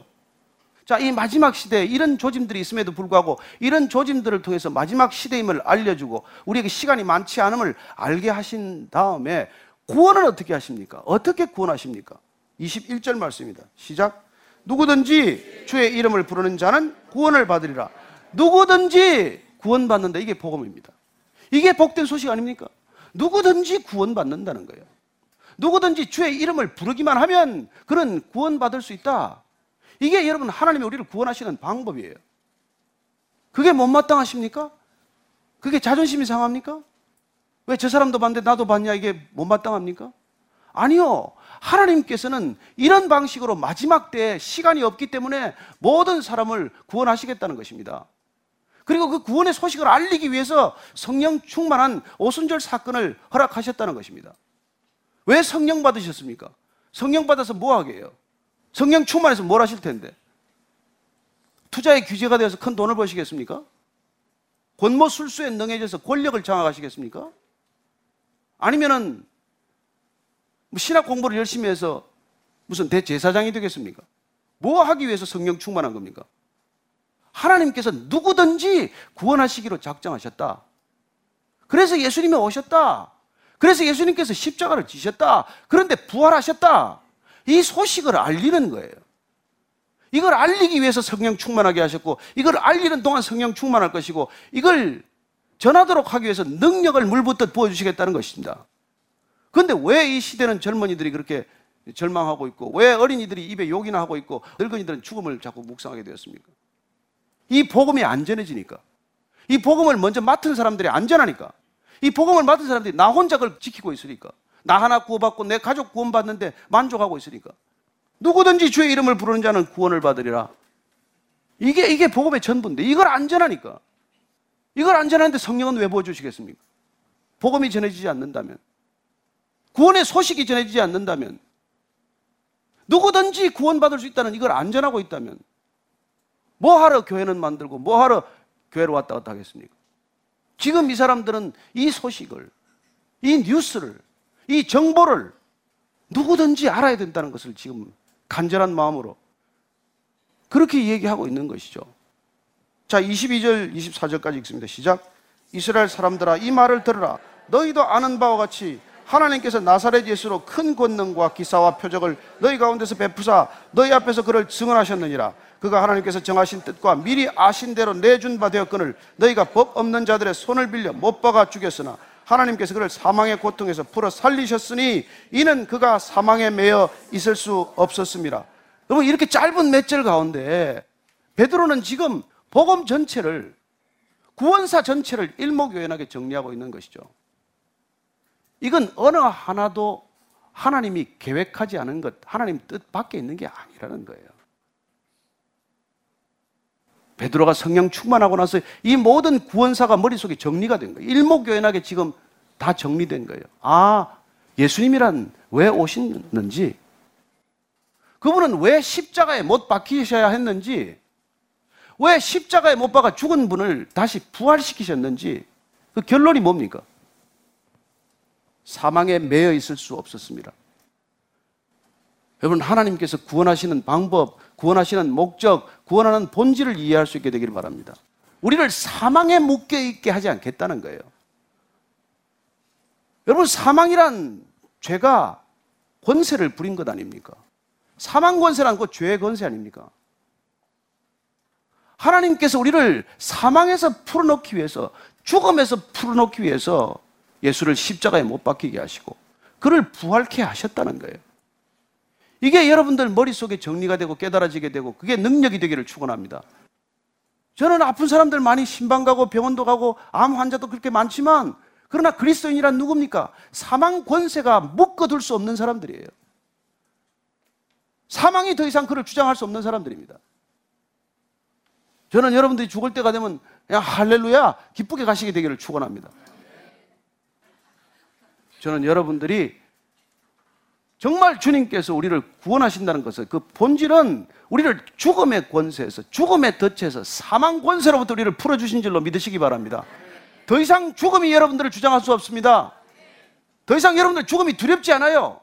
자, 이 마지막 시대에 이런 조짐들이 있음에도 불구하고 이런 조짐들을 통해서 마지막 시대임을 알려주고 우리에게 시간이 많지 않음을 알게 하신 다음에 구원을 어떻게 하십니까? 어떻게 구원하십니까? 21절 말씀입니다. 시작. 누구든지 주의 이름을 부르는 자는 구원을 받으리라. 누구든지 구원받는다. 이게 복음입니다. 이게 복된 소식 아닙니까? 누구든지 구원받는다는 거예요. 누구든지 주의 이름을 부르기만 하면 그는 구원받을 수 있다. 이게 여러분 하나님이 우리를 구원하시는 방법이에요. 그게 못마땅하십니까? 그게 자존심이 상합니까? 왜 저 사람도 봤는데 나도 봤냐 이게 못마땅합니까? 아니요. 하나님께서는 이런 방식으로 마지막 때 시간이 없기 때문에 모든 사람을 구원하시겠다는 것입니다. 그리고 그 구원의 소식을 알리기 위해서 성령 충만한 오순절 사건을 허락하셨다는 것입니다. 왜 성령 받으셨습니까? 성령 받아서 뭐 하게 해요? 성령 충만해서 뭘 하실 텐데? 투자의 규제가 되어서 큰 돈을 버시겠습니까? 권모 술수에 능해져서 권력을 장악하시겠습니까? 아니면은 뭐 신학 공부를 열심히 해서 무슨 대제사장이 되겠습니까? 뭐 하기 위해서 성령 충만한 겁니까? 하나님께서 누구든지 구원하시기로 작정하셨다. 그래서 예수님이 오셨다. 그래서 예수님께서 십자가를 지셨다. 그런데 부활하셨다. 이 소식을 알리는 거예요. 이걸 알리기 위해서 성령 충만하게 하셨고, 이걸 알리는 동안 성령 충만할 것이고, 이걸 전하도록 하기 위해서 능력을 물붓듯 부어주시겠다는 것입니다. 그런데 왜 이 시대는 젊은이들이 그렇게 절망하고 있고, 왜 어린이들이 입에 욕이나 하고 있고, 늙은이들은 죽음을 자꾸 묵상하게 되었습니까? 이 복음이 안전해지니까. 이 복음을 먼저 맡은 사람들이 안전하니까. 이 복음을 맡은 사람들이 나 혼자 그걸 지키고 있으니까. 나 하나 구원받고 내 가족 구원받는데 만족하고 있으니까. 누구든지 주의 이름을 부르는 자는 구원을 받으리라. 이게, 이게 복음의 전부인데, 이걸 안전하니까. 이걸 안전한데 성령은 왜 부어주시겠습니까? 복음이 전해지지 않는다면, 구원의 소식이 전해지지 않는다면, 누구든지 구원받을 수 있다는 이걸 안전하고 있다면, 뭐 하러 교회는 만들고, 뭐 하러 교회로 왔다 갔다 하겠습니까? 지금 이 사람들은 이 소식을, 이 뉴스를, 이 정보를 누구든지 알아야 된다는 것을 지금 간절한 마음으로 그렇게 얘기하고 있는 것이죠. 자, 22절, 24절까지 읽습니다. 시작. 이스라엘 사람들아, 이 말을 들으라. 너희도 아는 바와 같이 하나님께서 나사렛 예수로 큰 권능과 기사와 표적을 너희 가운데서 베푸사 너희 앞에서 그를 증언하셨느니라. 그가 하나님께서 정하신 뜻과 미리 아신 대로 내준 바 되었거늘 너희가 법 없는 자들의 손을 빌려 못 박아 죽였으나 하나님께서 그를 사망의 고통에서 풀어 살리셨으니 이는 그가 사망에 매여 있을 수 없었습니다. 여러분 이렇게 짧은 몇 절 가운데 베드로는 지금 복음 전체를 구원사 전체를 일목요연하게 정리하고 있는 것이죠. 이건 어느 하나도 하나님이 계획하지 않은 것, 하나님 뜻 밖에 있는 게 아니라는 거예요. 베드로가 성령 충만하고 나서 이 모든 구원사가 머릿속에 정리가 된 거예요. 일목요연하게 지금 다 정리된 거예요. 아, 예수님이란 왜 오셨는지, 그분은 왜 십자가에 못 박히셔야 했는지, 왜 십자가에 못 박아 죽은 분을 다시 부활시키셨는지, 그 결론이 뭡니까? 사망에 매여 있을 수 없었습니다. 여러분, 하나님께서 구원하시는 방법, 구원하시는 목적, 구원하는 본질을 이해할 수 있게 되기를 바랍니다. 우리를 사망에 묶여 있게 하지 않겠다는 거예요. 여러분, 사망이란 죄가 권세를 부린 것 아닙니까? 사망 권세란 그 죄의 권세 아닙니까? 하나님께서 우리를 사망에서 풀어놓기 위해서, 죽음에서 풀어놓기 위해서 예수를 십자가에 못 박히게 하시고, 그를 부활케 하셨다는 거예요. 이게 여러분들 머릿속에 정리가 되고 깨달아지게 되고 그게 능력이 되기를 축원합니다. 저는 아픈 사람들 많이 신방 가고 병원도 가고 암 환자도 그렇게 많지만 그러나 그리스도인이란 누굽니까? 사망 권세가 묶어둘 수 없는 사람들이에요. 사망이 더 이상 그를 주장할 수 없는 사람들입니다. 저는 여러분들이 죽을 때가 되면 그냥 할렐루야 기쁘게 가시게 되기를 축원합니다. 저는 여러분들이 정말 주님께서 우리를 구원하신다는 것을 그 본질은 우리를 죽음의 권세에서 죽음의 덫에서 사망 권세로부터 우리를 풀어주신 줄로 믿으시기 바랍니다. 더 이상 죽음이 여러분들을 주장할 수 없습니다. 더 이상 여러분들 죽음이 두렵지 않아요.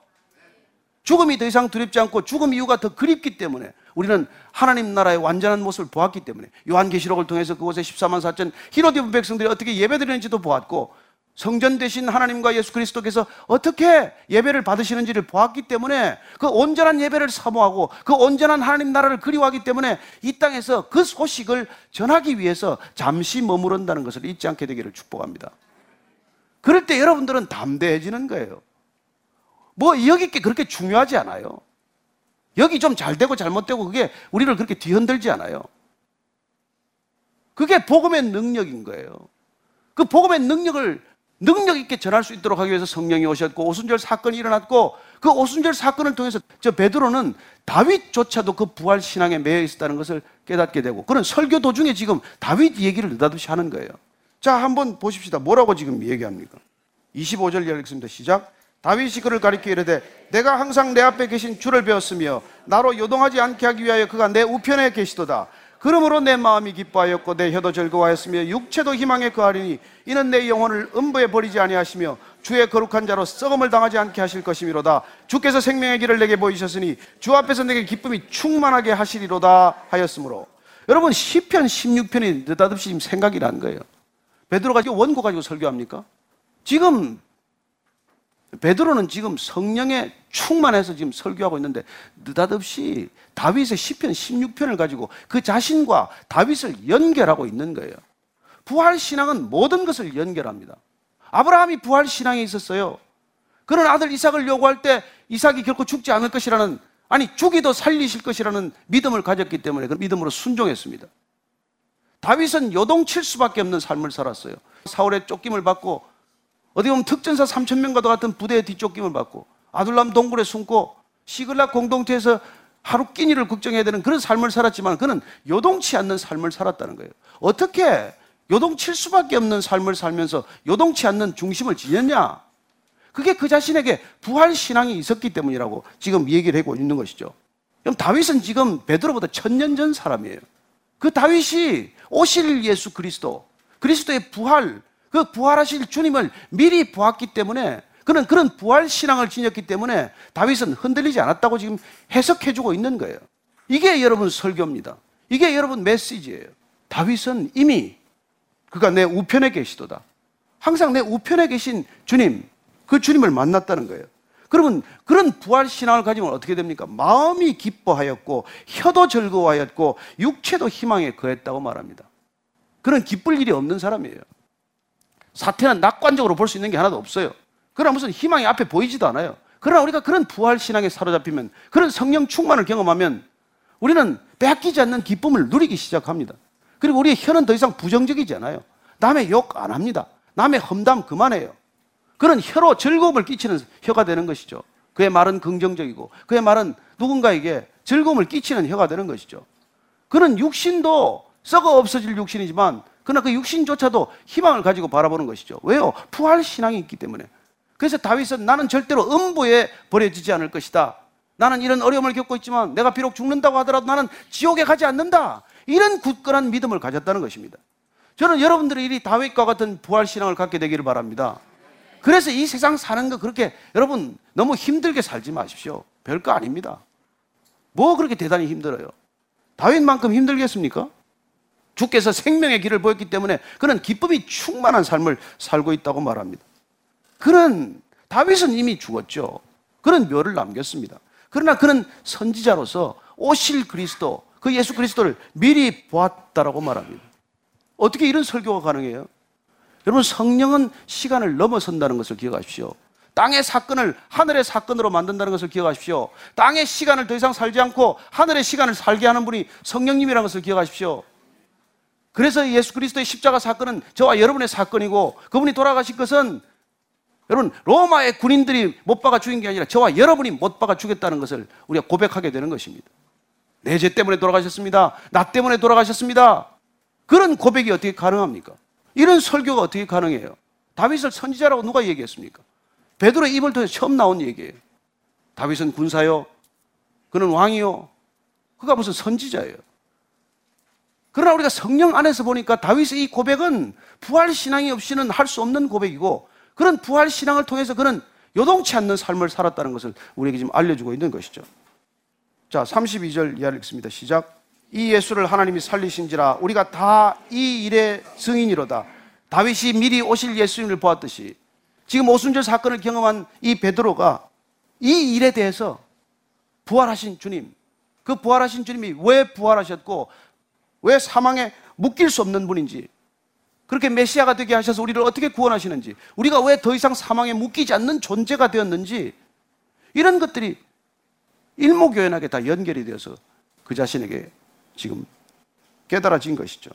죽음이 더 이상 두렵지 않고 죽음 이유가 더 그립기 때문에 우리는 하나님 나라의 완전한 모습을 보았기 때문에 요한계시록을 통해서 그곳에 14만 4천 히로디브 백성들이 어떻게 예배드리는지도 보았고 성전 대신 하나님과 예수 그리스도께서 어떻게 예배를 받으시는지를 보았기 때문에 그 온전한 예배를 사모하고 그 온전한 하나님 나라를 그리워하기 때문에 이 땅에서 그 소식을 전하기 위해서 잠시 머무른다는 것을 잊지 않게 되기를 축복합니다. 그럴 때 여러분들은 담대해지는 거예요. 뭐 여기 게 그렇게 중요하지 않아요. 여기 좀 잘 되고 잘못되고 그게 우리를 그렇게 뒤흔들지 않아요. 그게 복음의 능력인 거예요. 그 복음의 능력을 능력 있게 전할 수 있도록 하기 위해서 성령이 오셨고 오순절 사건이 일어났고 그 오순절 사건을 통해서 저 베드로는 다윗조차도 그 부활 신앙에 매여 있었다는 것을 깨닫게 되고 그런 설교 도중에 지금 다윗 얘기를 느닷없이 하는 거예요. 자, 한번 보십시다. 뭐라고 지금 얘기합니까? 25절 읽습니다. 시작. 다윗이 그를 가리켜 이르되 내가 항상 내 앞에 계신 주를 배웠으며 나로 요동하지 않게 하기 위하여 그가 내 우편에 계시도다. 그러므로 내 마음이 기뻐하였고 내 혀도 즐거워하였으며 육체도 희망에 거하리니 이는 내 영혼을 음부에 버리지 아니하시며 주의 거룩한 자로 썩음을 당하지 않게 하실 것이미로다. 주께서 생명의 길을 내게 보이셨으니 주 앞에서 내게 기쁨이 충만하게 하시리로다 하였으므로. 여러분 시편 16편이 느닷없이 지금 생각이 난 거예요. 베드로가 원고 가지고 설교합니까? 지금 베드로는 지금 성령에 충만해서 지금 설교하고 있는데 느닷없이 다윗의 시편 16편을 가지고 그 자신과 다윗을 연결하고 있는 거예요. 부활 신앙은 모든 것을 연결합니다. 아브라함이 부활 신앙에 있었어요. 그런 아들 이삭을 요구할 때 이삭이 결코 죽지 않을 것이라는 아니 죽이도 살리실 것이라는 믿음을 가졌기 때문에 그 믿음으로 순종했습니다. 다윗은 요동칠 수밖에 없는 삶을 살았어요. 사울의 쫓김을 받고 어디 보면 특전사 3천 명과도 같은 부대의 뒤쫓김을 받고 아둘람 동굴에 숨고 시글락 공동체에서 하루 끼니를 걱정해야 되는 그런 삶을 살았지만 그는 요동치 않는 삶을 살았다는 거예요. 어떻게 요동칠 수밖에 없는 삶을 살면서 요동치 않는 중심을 지녔냐? 그게 그 자신에게 부활 신앙이 있었기 때문이라고 지금 얘기를 하고 있는 것이죠. 그럼 다윗은 지금 베드로보다 천년 전 사람이에요. 그 다윗이 오실 예수 그리스도, 그리스도의 부활, 그 부활하실 주님을 미리 보았기 때문에 그는 그런 부활 신앙을 지녔기 때문에 다윗은 흔들리지 않았다고 지금 해석해 주고 있는 거예요. 이게 여러분 설교입니다. 이게 여러분 메시지예요. 다윗은 이미 그가 내 우편에 계시도다. 항상 내 우편에 계신 주님, 그 주님을 만났다는 거예요. 그러면 그런 부활 신앙을 가지면 어떻게 됩니까? 마음이 기뻐하였고 혀도 즐거워하였고 육체도 희망에 거했다고 말합니다. 그런 기쁠 일이 없는 사람이에요. 사태는 낙관적으로 볼 수 있는 게 하나도 없어요. 그러나 무슨 희망이 앞에 보이지도 않아요. 그러나 우리가 그런 부활 신앙에 사로잡히면 그런 성령 충만을 경험하면 우리는 빼앗기지 않는 기쁨을 누리기 시작합니다. 그리고 우리의 혀는 더 이상 부정적이지 않아요. 남의 욕 안 합니다. 남의 험담 그만해요. 그런 혀로 즐거움을 끼치는 혀가 되는 것이죠. 그의 말은 긍정적이고 그의 말은 누군가에게 즐거움을 끼치는 혀가 되는 것이죠. 그는 육신도 썩어 없어질 육신이지만 그러나 그 육신조차도 희망을 가지고 바라보는 것이죠. 왜요? 부활 신앙이 있기 때문에. 그래서 다윗은 나는 절대로 음부에 버려지지 않을 것이다. 나는 이런 어려움을 겪고 있지만 내가 비록 죽는다고 하더라도 나는 지옥에 가지 않는다. 이런 굳건한 믿음을 가졌다는 것입니다. 저는 여러분들이 이 다윗과 같은 부활 신앙을 갖게 되기를 바랍니다. 그래서 이 세상 사는 거 그렇게 여러분 너무 힘들게 살지 마십시오. 별거 아닙니다. 뭐 그렇게 대단히 힘들어요? 다윗만큼 힘들겠습니까? 주께서 생명의 길을 보였기 때문에 그는 기쁨이 충만한 삶을 살고 있다고 말합니다. 그는 다윗은 이미 죽었죠. 그는 묘를 남겼습니다. 그러나 그는 선지자로서 오실 그리스도, 그 예수 그리스도를 미리 보았다라고 말합니다. 어떻게 이런 설교가 가능해요? 여러분, 성령은 시간을 넘어선다는 것을 기억하십시오. 땅의 사건을 하늘의 사건으로 만든다는 것을 기억하십시오. 땅의 시간을 더 이상 살지 않고 하늘의 시간을 살게 하는 분이 성령님이라는 것을 기억하십시오. 그래서 예수 그리스도의 십자가 사건은 저와 여러분의 사건이고 그분이 돌아가신 것은 여러분 로마의 군인들이 못 박아 죽인 게 아니라 저와 여러분이 못 박아 죽였다는 것을 우리가 고백하게 되는 것입니다. 내 죄 때문에 돌아가셨습니다. 나 때문에 돌아가셨습니다. 그런 고백이 어떻게 가능합니까? 이런 설교가 어떻게 가능해요? 다윗을 선지자라고 누가 얘기했습니까? 베드로의 입을 통해서 처음 나온 얘기예요. 다윗은 군사요. 그는 왕이요. 그가 무슨 선지자예요. 그러나 우리가 성령 안에서 보니까 다윗의 이 고백은 부활 신앙이 없이는 할 수 없는 고백이고 그런 부활 신앙을 통해서 그는 요동치 않는 삶을 살았다는 것을 우리에게 지금 알려주고 있는 것이죠. 자, 32절 이하를 읽습니다. 시작. 이 예수를 하나님이 살리신지라 우리가 다 이 일의 증인이로다. 다윗이 미리 오실 예수님을 보았듯이 지금 오순절 사건을 경험한 이 베드로가 이 일에 대해서 부활하신 주님, 그 부활하신 주님이 왜 부활하셨고 왜 사망에 묶일 수 없는 분인지 그렇게 메시아가 되게 하셔서 우리를 어떻게 구원하시는지, 우리가 왜 더 이상 사망에 묶이지 않는 존재가 되었는지, 이런 것들이 일목요연하게 다 연결이 되어서 그 자신에게 지금 깨달아진 것이죠.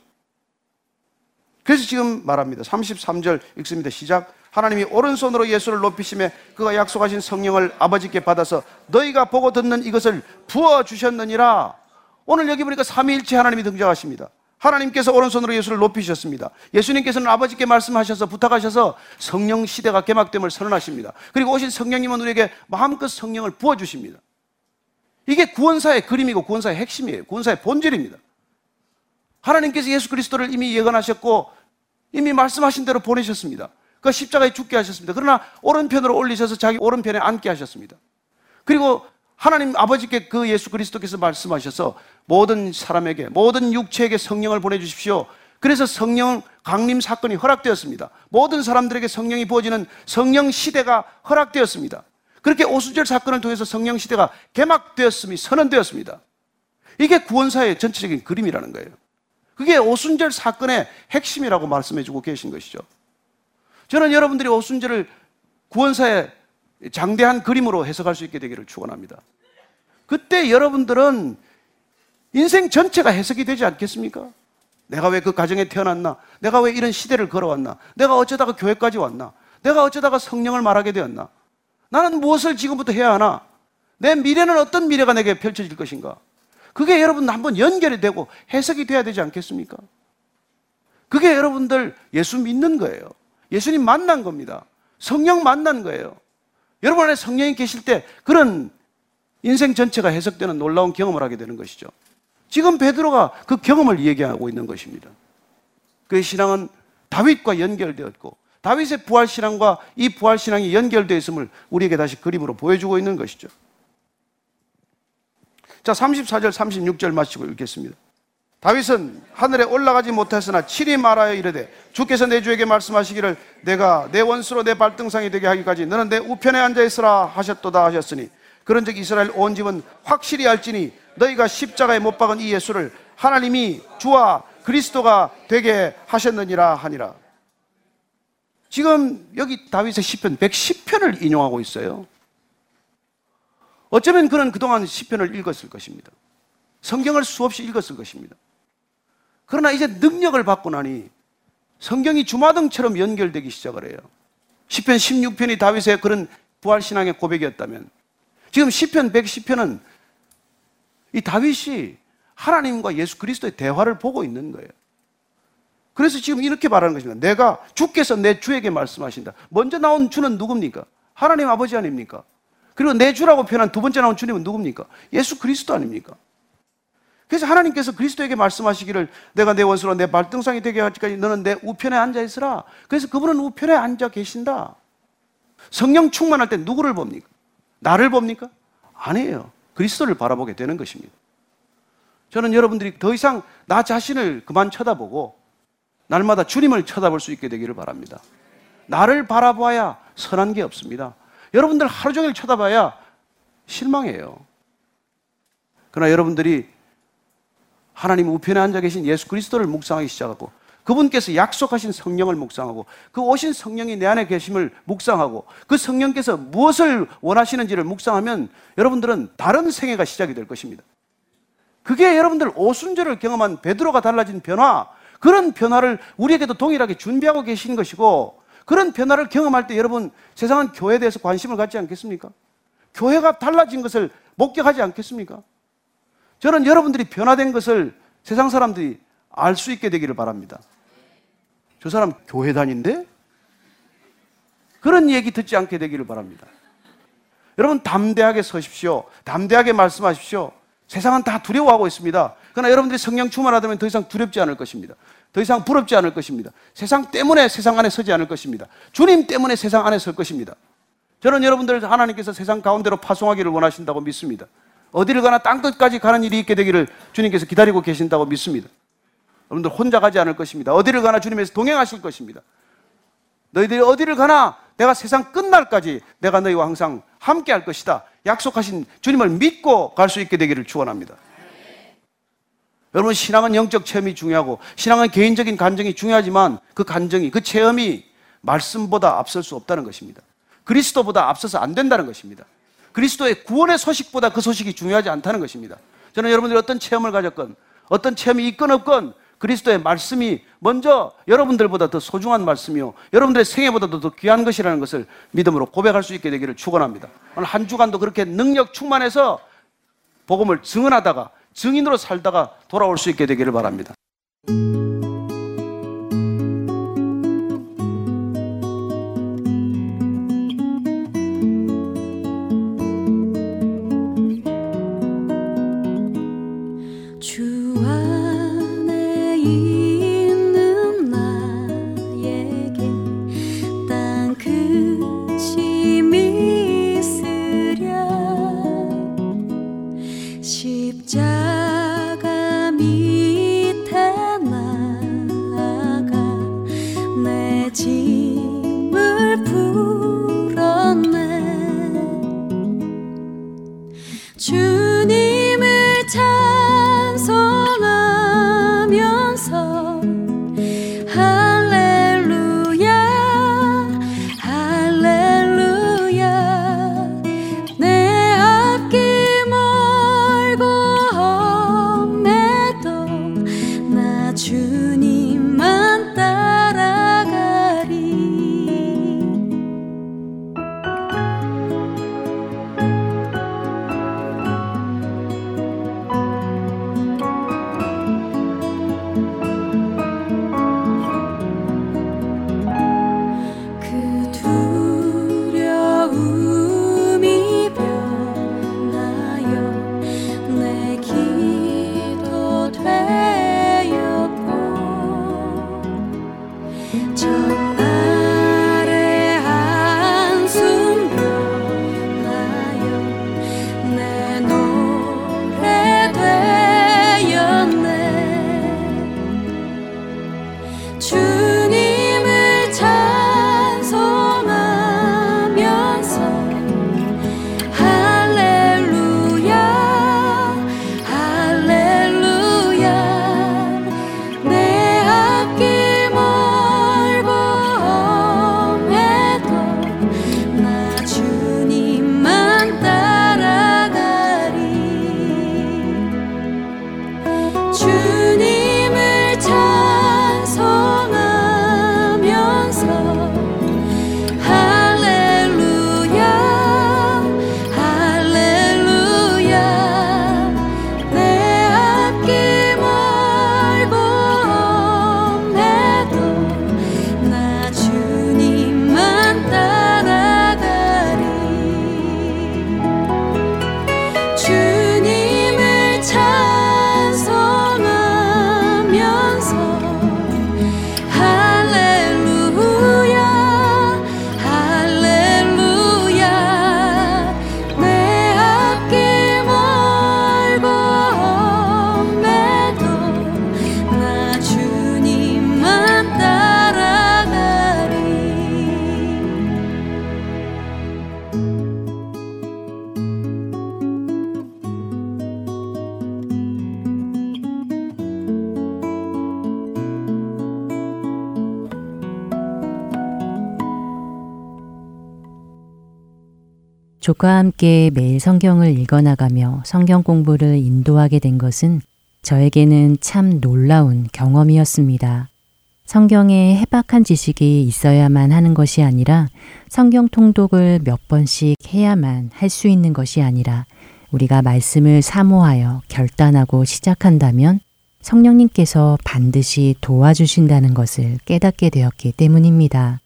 그래서 지금 말합니다. 33절 읽습니다. 시작. 하나님이 오른손으로 예수를 높이심에 그가 약속하신 성령을 아버지께 받아서 너희가 보고 듣는 이것을 부어 주셨느니라. 오늘 여기 보니까 삼위일체 하나님이 등장하십니다. 하나님께서 오른손으로 예수를 높이셨습니다. 예수님께서는 아버지께 말씀하셔서 부탁하셔서 성령 시대가 개막됨을 선언하십니다. 그리고 오신 성령님은 우리에게 마음껏 성령을 부어주십니다. 이게 구원사의 그림이고 구원사의 핵심이에요. 구원사의 본질입니다. 하나님께서 예수 그리스도를 이미 예언하셨고 이미 말씀하신 대로 보내셨습니다. 그 십자가에 죽게 하셨습니다. 그러나 오른편으로 올리셔서 자기 오른편에 앉게 하셨습니다. 그리고 하나님 아버지께 그 예수 그리스도께서 말씀하셔서 모든 사람에게, 모든 육체에게 성령을 보내주십시오. 그래서 성령 강림 사건이 허락되었습니다. 모든 사람들에게 성령이 부어지는 성령 시대가 허락되었습니다. 그렇게 오수절 사건을 통해서 성령 시대가 개막되었음이 선언되었습니다. 이게 구원사의 전체적인 그림이라는 거예요. 그게 오순절 사건의 핵심이라고 말씀해주고 계신 것이죠. 저는 여러분들이 오순절을 구원사의 장대한 그림으로 해석할 수 있게 되기를 축원합니다. 그때 여러분들은 인생 전체가 해석이 되지 않겠습니까? 내가 왜 그 가정에 태어났나? 내가 왜 이런 시대를 걸어왔나? 내가 어쩌다가 교회까지 왔나? 내가 어쩌다가 성령을 말하게 되었나? 나는 무엇을 지금부터 해야 하나? 내 미래는 어떤 미래가 내게 펼쳐질 것인가? 그게 여러분 한번 연결이 되고 해석이 돼야 되지 않겠습니까? 그게 여러분들 예수 믿는 거예요. 예수님 만난 겁니다. 성령 만난 거예요. 여러분 안에 성령이 계실 때 그런 인생 전체가 해석되는 놀라운 경험을 하게 되는 것이죠. 지금 베드로가 그 경험을 얘기하고 있는 것입니다. 그의 신앙은 다윗과 연결되었고 다윗의 부활 신앙과 이 부활 신앙이 연결되어 있음을 우리에게 다시 그림으로 보여주고 있는 것이죠. 자, 34절, 36절 마치고 읽겠습니다. 다윗은 하늘에 올라가지 못했으나 칠이 말하여 이르되 주께서 내 주에게 말씀하시기를 내가 내 원수로 내 발등상이 되게 하기까지 너는 내 우편에 앉아 있으라 하셨도다 하셨으니 그런즉 이스라엘 온 집은 확실히 알지니 너희가 십자가에 못 박은 이 예수를 하나님이 주와 그리스도가 되게 하셨느니라 하니라. 지금 여기 다윗의 시편 110편을 인용하고 있어요. 어쩌면 그는 그동안 시편을 읽었을 것입니다. 성경을 수없이 읽었을 것입니다. 그러나 이제 능력을 받고 나니 성경이 주마등처럼 연결되기 시작을 해요. 시편 16편이 다윗의 그런 부활 신앙의 고백이었다면 지금 시편 110편은 이 다윗이 하나님과 예수 그리스도의 대화를 보고 있는 거예요. 그래서 지금 이렇게 말하는 것입니다. 내가 주께서 내 주에게 말씀하신다. 먼저 나온 주는 누굽니까? 하나님 아버지 아닙니까? 그리고 내 주라고 표현한 두 번째 나온 주님은 누굽니까? 예수 그리스도 아닙니까? 그래서 하나님께서 그리스도에게 말씀하시기를 내가 내 원수로 내 발등상이 되게 하기까지 너는 내 우편에 앉아 있으라. 그래서 그분은 우편에 앉아 계신다. 성령 충만할 때 누구를 봅니까? 나를 봅니까? 아니에요. 그리스도를 바라보게 되는 것입니다. 저는 여러분들이 더 이상 나 자신을 그만 쳐다보고 날마다 주님을 쳐다볼 수 있게 되기를 바랍니다. 나를 바라봐야 선한 게 없습니다. 여러분들 하루 종일 쳐다봐야 실망해요. 그러나 여러분들이 하나님 우편에 앉아 계신 예수 그리스도를 묵상하기 시작하고 그분께서 약속하신 성령을 묵상하고 그 오신 성령이 내 안에 계심을 묵상하고 그 성령께서 무엇을 원하시는지를 묵상하면 여러분들은 다른 생애가 시작이 될 것입니다. 그게 여러분들 오순절을 경험한 베드로가 달라진 변화, 그런 변화를 우리에게도 동일하게 준비하고 계신 것이고 그런 변화를 경험할 때 여러분 세상은 교회에 대해서 관심을 갖지 않겠습니까? 교회가 달라진 것을 목격하지 않겠습니까? 저는 여러분들이 변화된 것을 세상 사람들이 알 수 있게 되기를 바랍니다. 저 사람 교회 다닌데? 그런 얘기 듣지 않게 되기를 바랍니다. 여러분 담대하게 서십시오. 담대하게 말씀하십시오. 세상은 다 두려워하고 있습니다. 그러나 여러분들이 성령 충만하다면 더 이상 두렵지 않을 것입니다. 더 이상 부럽지 않을 것입니다. 세상 때문에 세상 안에 서지 않을 것입니다. 주님 때문에 세상 안에 설 것입니다. 저는 여러분들 하나님께서 세상 가운데로 파송하기를 원하신다고 믿습니다. 어디를 가나 땅 끝까지 가는 일이 있게 되기를 주님께서 기다리고 계신다고 믿습니다. 여러분들 혼자 가지 않을 것입니다. 어디를 가나 주님에서 동행하실 것입니다. 너희들이 어디를 가나 내가 세상 끝날까지 내가 너희와 항상 함께 할 것이다. 약속하신 주님을 믿고 갈 수 있게 되기를 축원합니다. 여러분 신앙은 영적 체험이 중요하고 신앙은 개인적인 간정이 중요하지만 그 간정이 그 체험이 말씀보다 앞설 수 없다는 것입니다. 그리스도보다 앞서서 안 된다는 것입니다. 그리스도의 구원의 소식보다 그 소식이 중요하지 않다는 것입니다. 저는 여러분들이 어떤 체험을 가졌건, 어떤 체험이 있건 없건, 그리스도의 말씀이 먼저 여러분들보다 더 소중한 말씀이요. 여러분들의 생애보다도 더 귀한 것이라는 것을 믿음으로 고백할 수 있게 되기를 축원합니다. 오늘 한 주간도 그렇게 능력 충만해서 복음을 증언하다가 증인으로 살다가 돌아올 수 있게 되기를 바랍니다. 조카와 함께 매일 성경을 읽어나가며 성경 공부를 인도하게 된 것은 저에게는 참 놀라운 경험이었습니다. 성경에 해박한 지식이 있어야만 하는 것이 아니라 성경 통독을 몇 번씩 해야만 할 수 있는 것이 아니라 우리가 말씀을 사모하여 결단하고 시작한다면 성령님께서 반드시 도와주신다는 것을 깨닫게 되었기 때문입니다.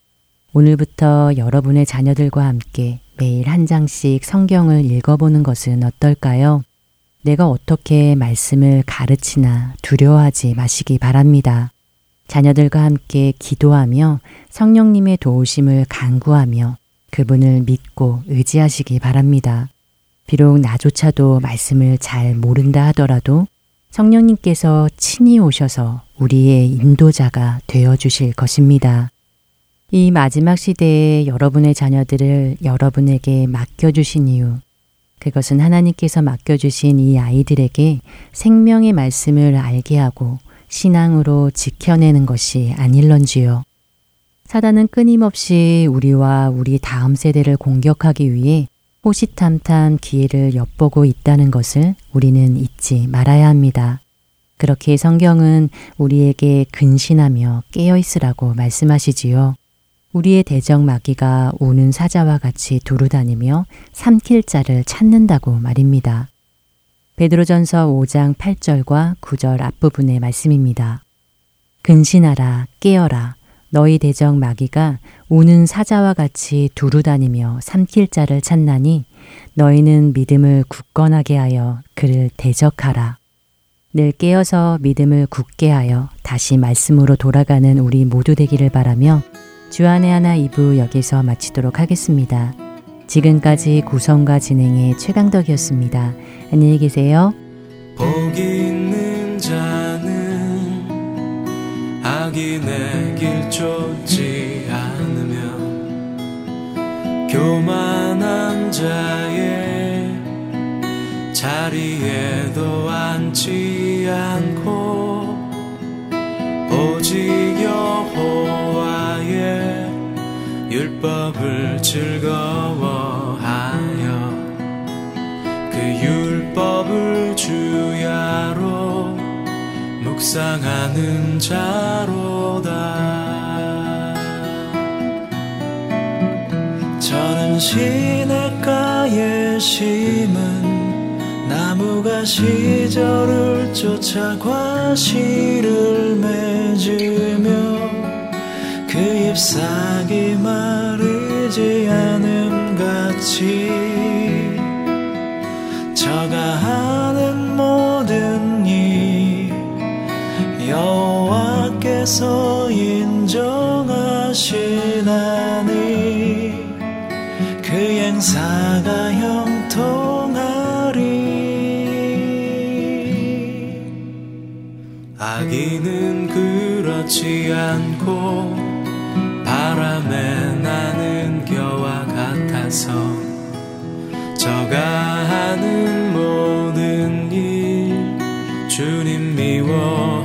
오늘부터 여러분의 자녀들과 함께 매일 한 장씩 성경을 읽어보는 것은 어떨까요? 내가 어떻게 말씀을 가르치나 두려워하지 마시기 바랍니다. 자녀들과 함께 기도하며 성령님의 도우심을 간구하며 그분을 믿고 의지하시기 바랍니다. 비록 나조차도 말씀을 잘 모른다 하더라도 성령님께서 친히 오셔서 우리의 인도자가 되어 주실 것입니다. 이 마지막 시대에 여러분의 자녀들을 여러분에게 맡겨주신 이유, 그것은 하나님께서 맡겨주신 이 아이들에게 생명의 말씀을 알게 하고 신앙으로 지켜내는 것이 아닐런지요. 사단은 끊임없이 우리와 우리 다음 세대를 공격하기 위해 호시탐탐 기회를 엿보고 있다는 것을 우리는 잊지 말아야 합니다. 그렇게 성경은 우리에게 근신하며 깨어 있으라고 말씀하시지요. 우리의 대적 마귀가 우는 사자와 같이 두루다니며 삼킬 자를 찾는다고 말입니다. 베드로전서 5장 8절과 9절 앞부분의 말씀입니다. 근신하라 깨어라 너희 대적 마귀가 우는 사자와 같이 두루다니며 삼킬 자를 찾나니 너희는 믿음을 굳건하게 하여 그를 대적하라. 늘 깨어서 믿음을 굳게 하여 다시 말씀으로 돌아가는 우리 모두 되기를 바라며 주안의 하나 2부 여기서 마치도록 하겠습니다. 지금까지 구성과 진행의 최강덕이었습니다. 안녕히 계세요. 복 있는 자는 악인의 길 쫓지 않으며 교만한 자의 자리에도 앉지 않고 오직 여호 즐거워하여 그 율법을 주야로 묵상하는 자로다. 저는 시냇가에 심은 나무가 시절을 쫓아 과실을 맺으며 그 잎사귀 마 르지 않음 같이 저가 하는 모든 일 여호와께서 인정하시나니 그 행사가 형통하리. 악인은 그렇지 않고 바람에 나는 같아서 저가 하는 모든 일 주님 미워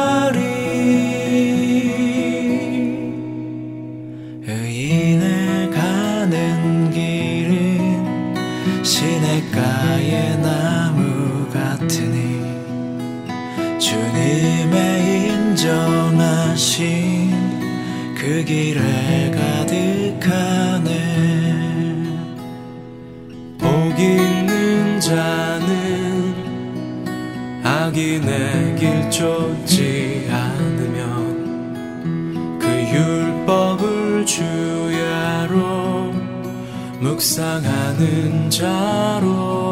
길에 가득하네. 복 있는 자는 악인의 길 쫓지 않으면 그 율법을 주야로 묵상하는 자로다